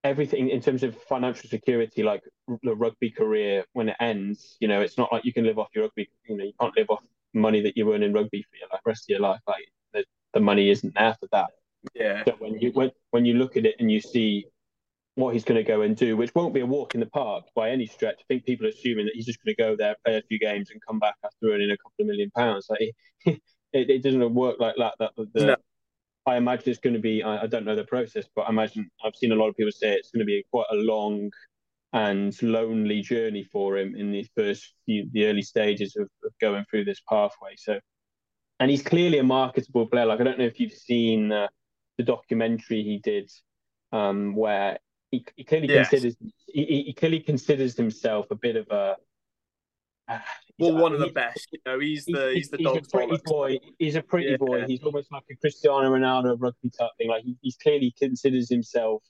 Everything in terms of financial security, like the rugby career, when it ends, you know, it's not like you can live off your rugby. You know, you can't live off money that you earn in rugby for your like, rest of your life. Like the, the money isn't there for that. Yeah. So when you when when you look at it and you see what he's going to go and do, which won't be a walk in the park by any stretch. I think people are assuming that he's just going to go there, play a few games, and come back after earning a couple of million pounds. Like (laughs) it, it doesn't work like that. That the, no. I imagine it's going to be. I, I, don't know the process, but I imagine I've seen a lot of people say it's going to be quite a long and lonely journey for him in the first few, the early stages of, of going through this pathway. So, and he's clearly a marketable player. Like I don't know if you've seen uh, the documentary he did, um, where he, he clearly yes. considers he, he, clearly considers himself a bit of a (sighs) well, one of the best. You know, he's the he's, he's the he's a pretty boy. He's a pretty yeah. boy. He's almost like a Cristiano Ronaldo rugby type thing. Like he, he's clearly considers himself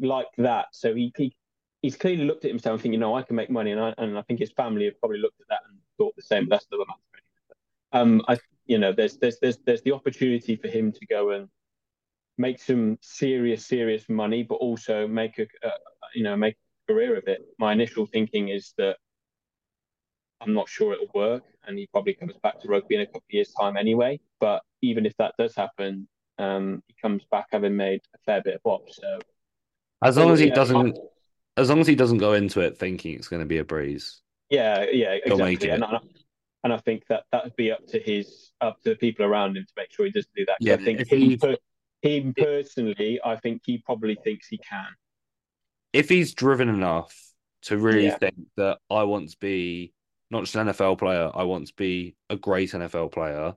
like that. So he, he he's clearly looked at himself and thinking, you know, I can make money, and I and I think his family have probably looked at that and thought the same. But that's another matter. Um, I you know, there's there's there's there's the opportunity for him to go and make some serious, serious money, but also make a, a you know make a career of it. My initial thinking is that I'm not sure it'll work, and he probably comes back to rugby in a couple of years' time anyway. But even if that does happen, um, he comes back having made a fair bit of op. So as long as he doesn't, as long as he doesn't go into it thinking it's going to be a breeze. Yeah, yeah, exactly. And I, and I think that that would be up to his, up to the people around him to make sure he doesn't do that. Yeah, I think he, him personally, I think he probably thinks he can. If he's driven enough to really yeah. think that I want to be not just an NFL player, I want to be a great NFL player,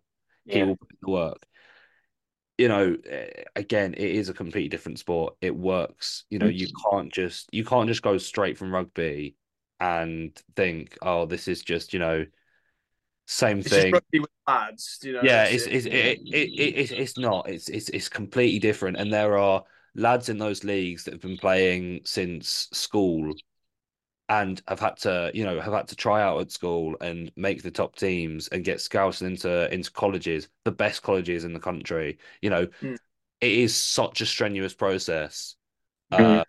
yeah. he will put the work. You know, eh, again, it is a completely different sport. It works. You know, you can't just you can't just go straight from rugby and think, oh, this is just you know same thing. it's thing. with lads, you know. Yeah, it's it's it, it, it, it, it's not. It's it's it's completely different, and there are lads in those leagues that have been playing since school and have had to you know have had to try out at school and make the top teams and get scouted into into colleges the best colleges in the country you know mm. it is such a strenuous process mm. uh,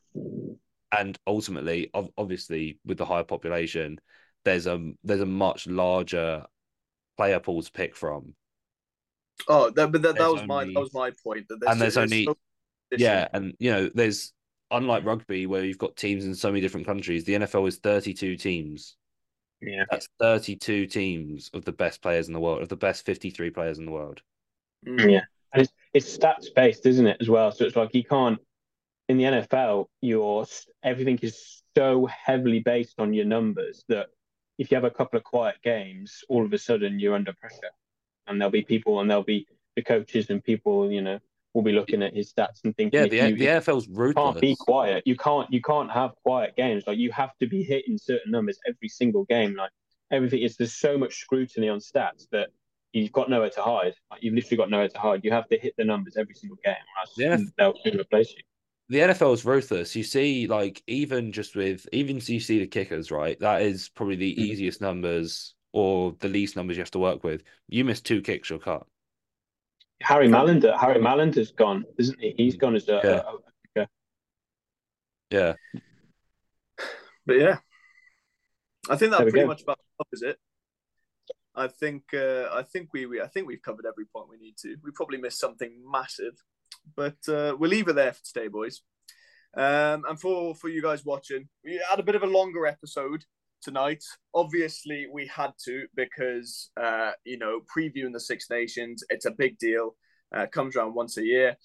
and ultimately obviously with the higher population there's a there's a much larger player pool to pick from. Oh, that, but that, that was only, my that was my point. That there's, and there's only so yeah, and you know, there's unlike rugby where you've got teams in so many different countries. The NFL is 32 teams. Yeah, that's 32 teams of the best players in the world, of the best 53 players in the world. Mm. Yeah, and it's it's stats based, isn't it, as well? So it's like you can't in the NFL, your everything is so heavily based on your numbers that if you have a couple of quiet games, all of a sudden you're under pressure, and there'll be people, and there'll be the coaches and people, you know, will be looking at his stats and thinking, yeah, the, you, the NFL's ruthless. Can't be quiet. You can't you can't have quiet games. Like you have to be hitting certain numbers every single game. Like everything is there's so much scrutiny on stats that you've got nowhere to hide. Like, you've literally got nowhere to hide. You have to hit the numbers every single game. Yeah, they'll replace you the NFL is ruthless. You see, like even just with even so you see the kickers, right? That is probably the mm. easiest numbers or the least numbers you have to work with. You miss two kicks, you're cut. Harry Mallinder, Harry Mallinder's gone, isn't he? He's gone as a, yeah. A, a, yeah. But yeah, I think that pretty go. much about covers it. I think uh, I think we, we I think we've covered every point we need to. We probably missed something massive, but uh, we'll leave it there for today, boys. Um, and for for you guys watching, we had a bit of a longer episode tonight. Obviously, we had to because uh, you know previewing the Six Nations. It's a big deal. Uh, comes around once a year.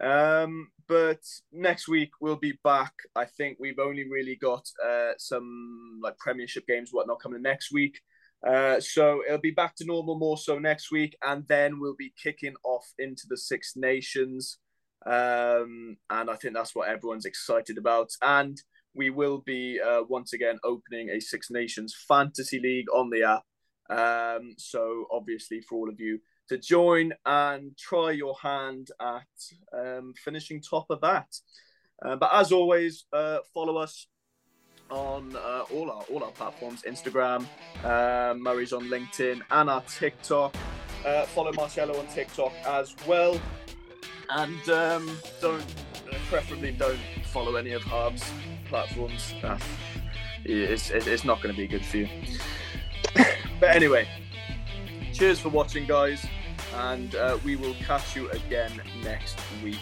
Um, but next week we'll be back. I think we've only really got uh, some like Premiership games, whatnot, coming next week. Uh, so it'll be back to normal more so next week, and then we'll be kicking off into the Six Nations. Um, and I think that's what everyone's excited about. And we will be uh, once again opening a Six Nations Fantasy League on the app. Um, so obviously, for all of you to join and try your hand at um, finishing top of that. Uh, but as always, uh, follow us on uh, all our all our platforms: Instagram, uh, Murray's on LinkedIn, and our TikTok. Uh, follow Marcello on TikTok as well, and um, don't preferably don't follow any of Harv's platforms. it's, it's not going to be good for you. (laughs) but anyway, cheers for watching, guys, and uh, we will catch you again next week.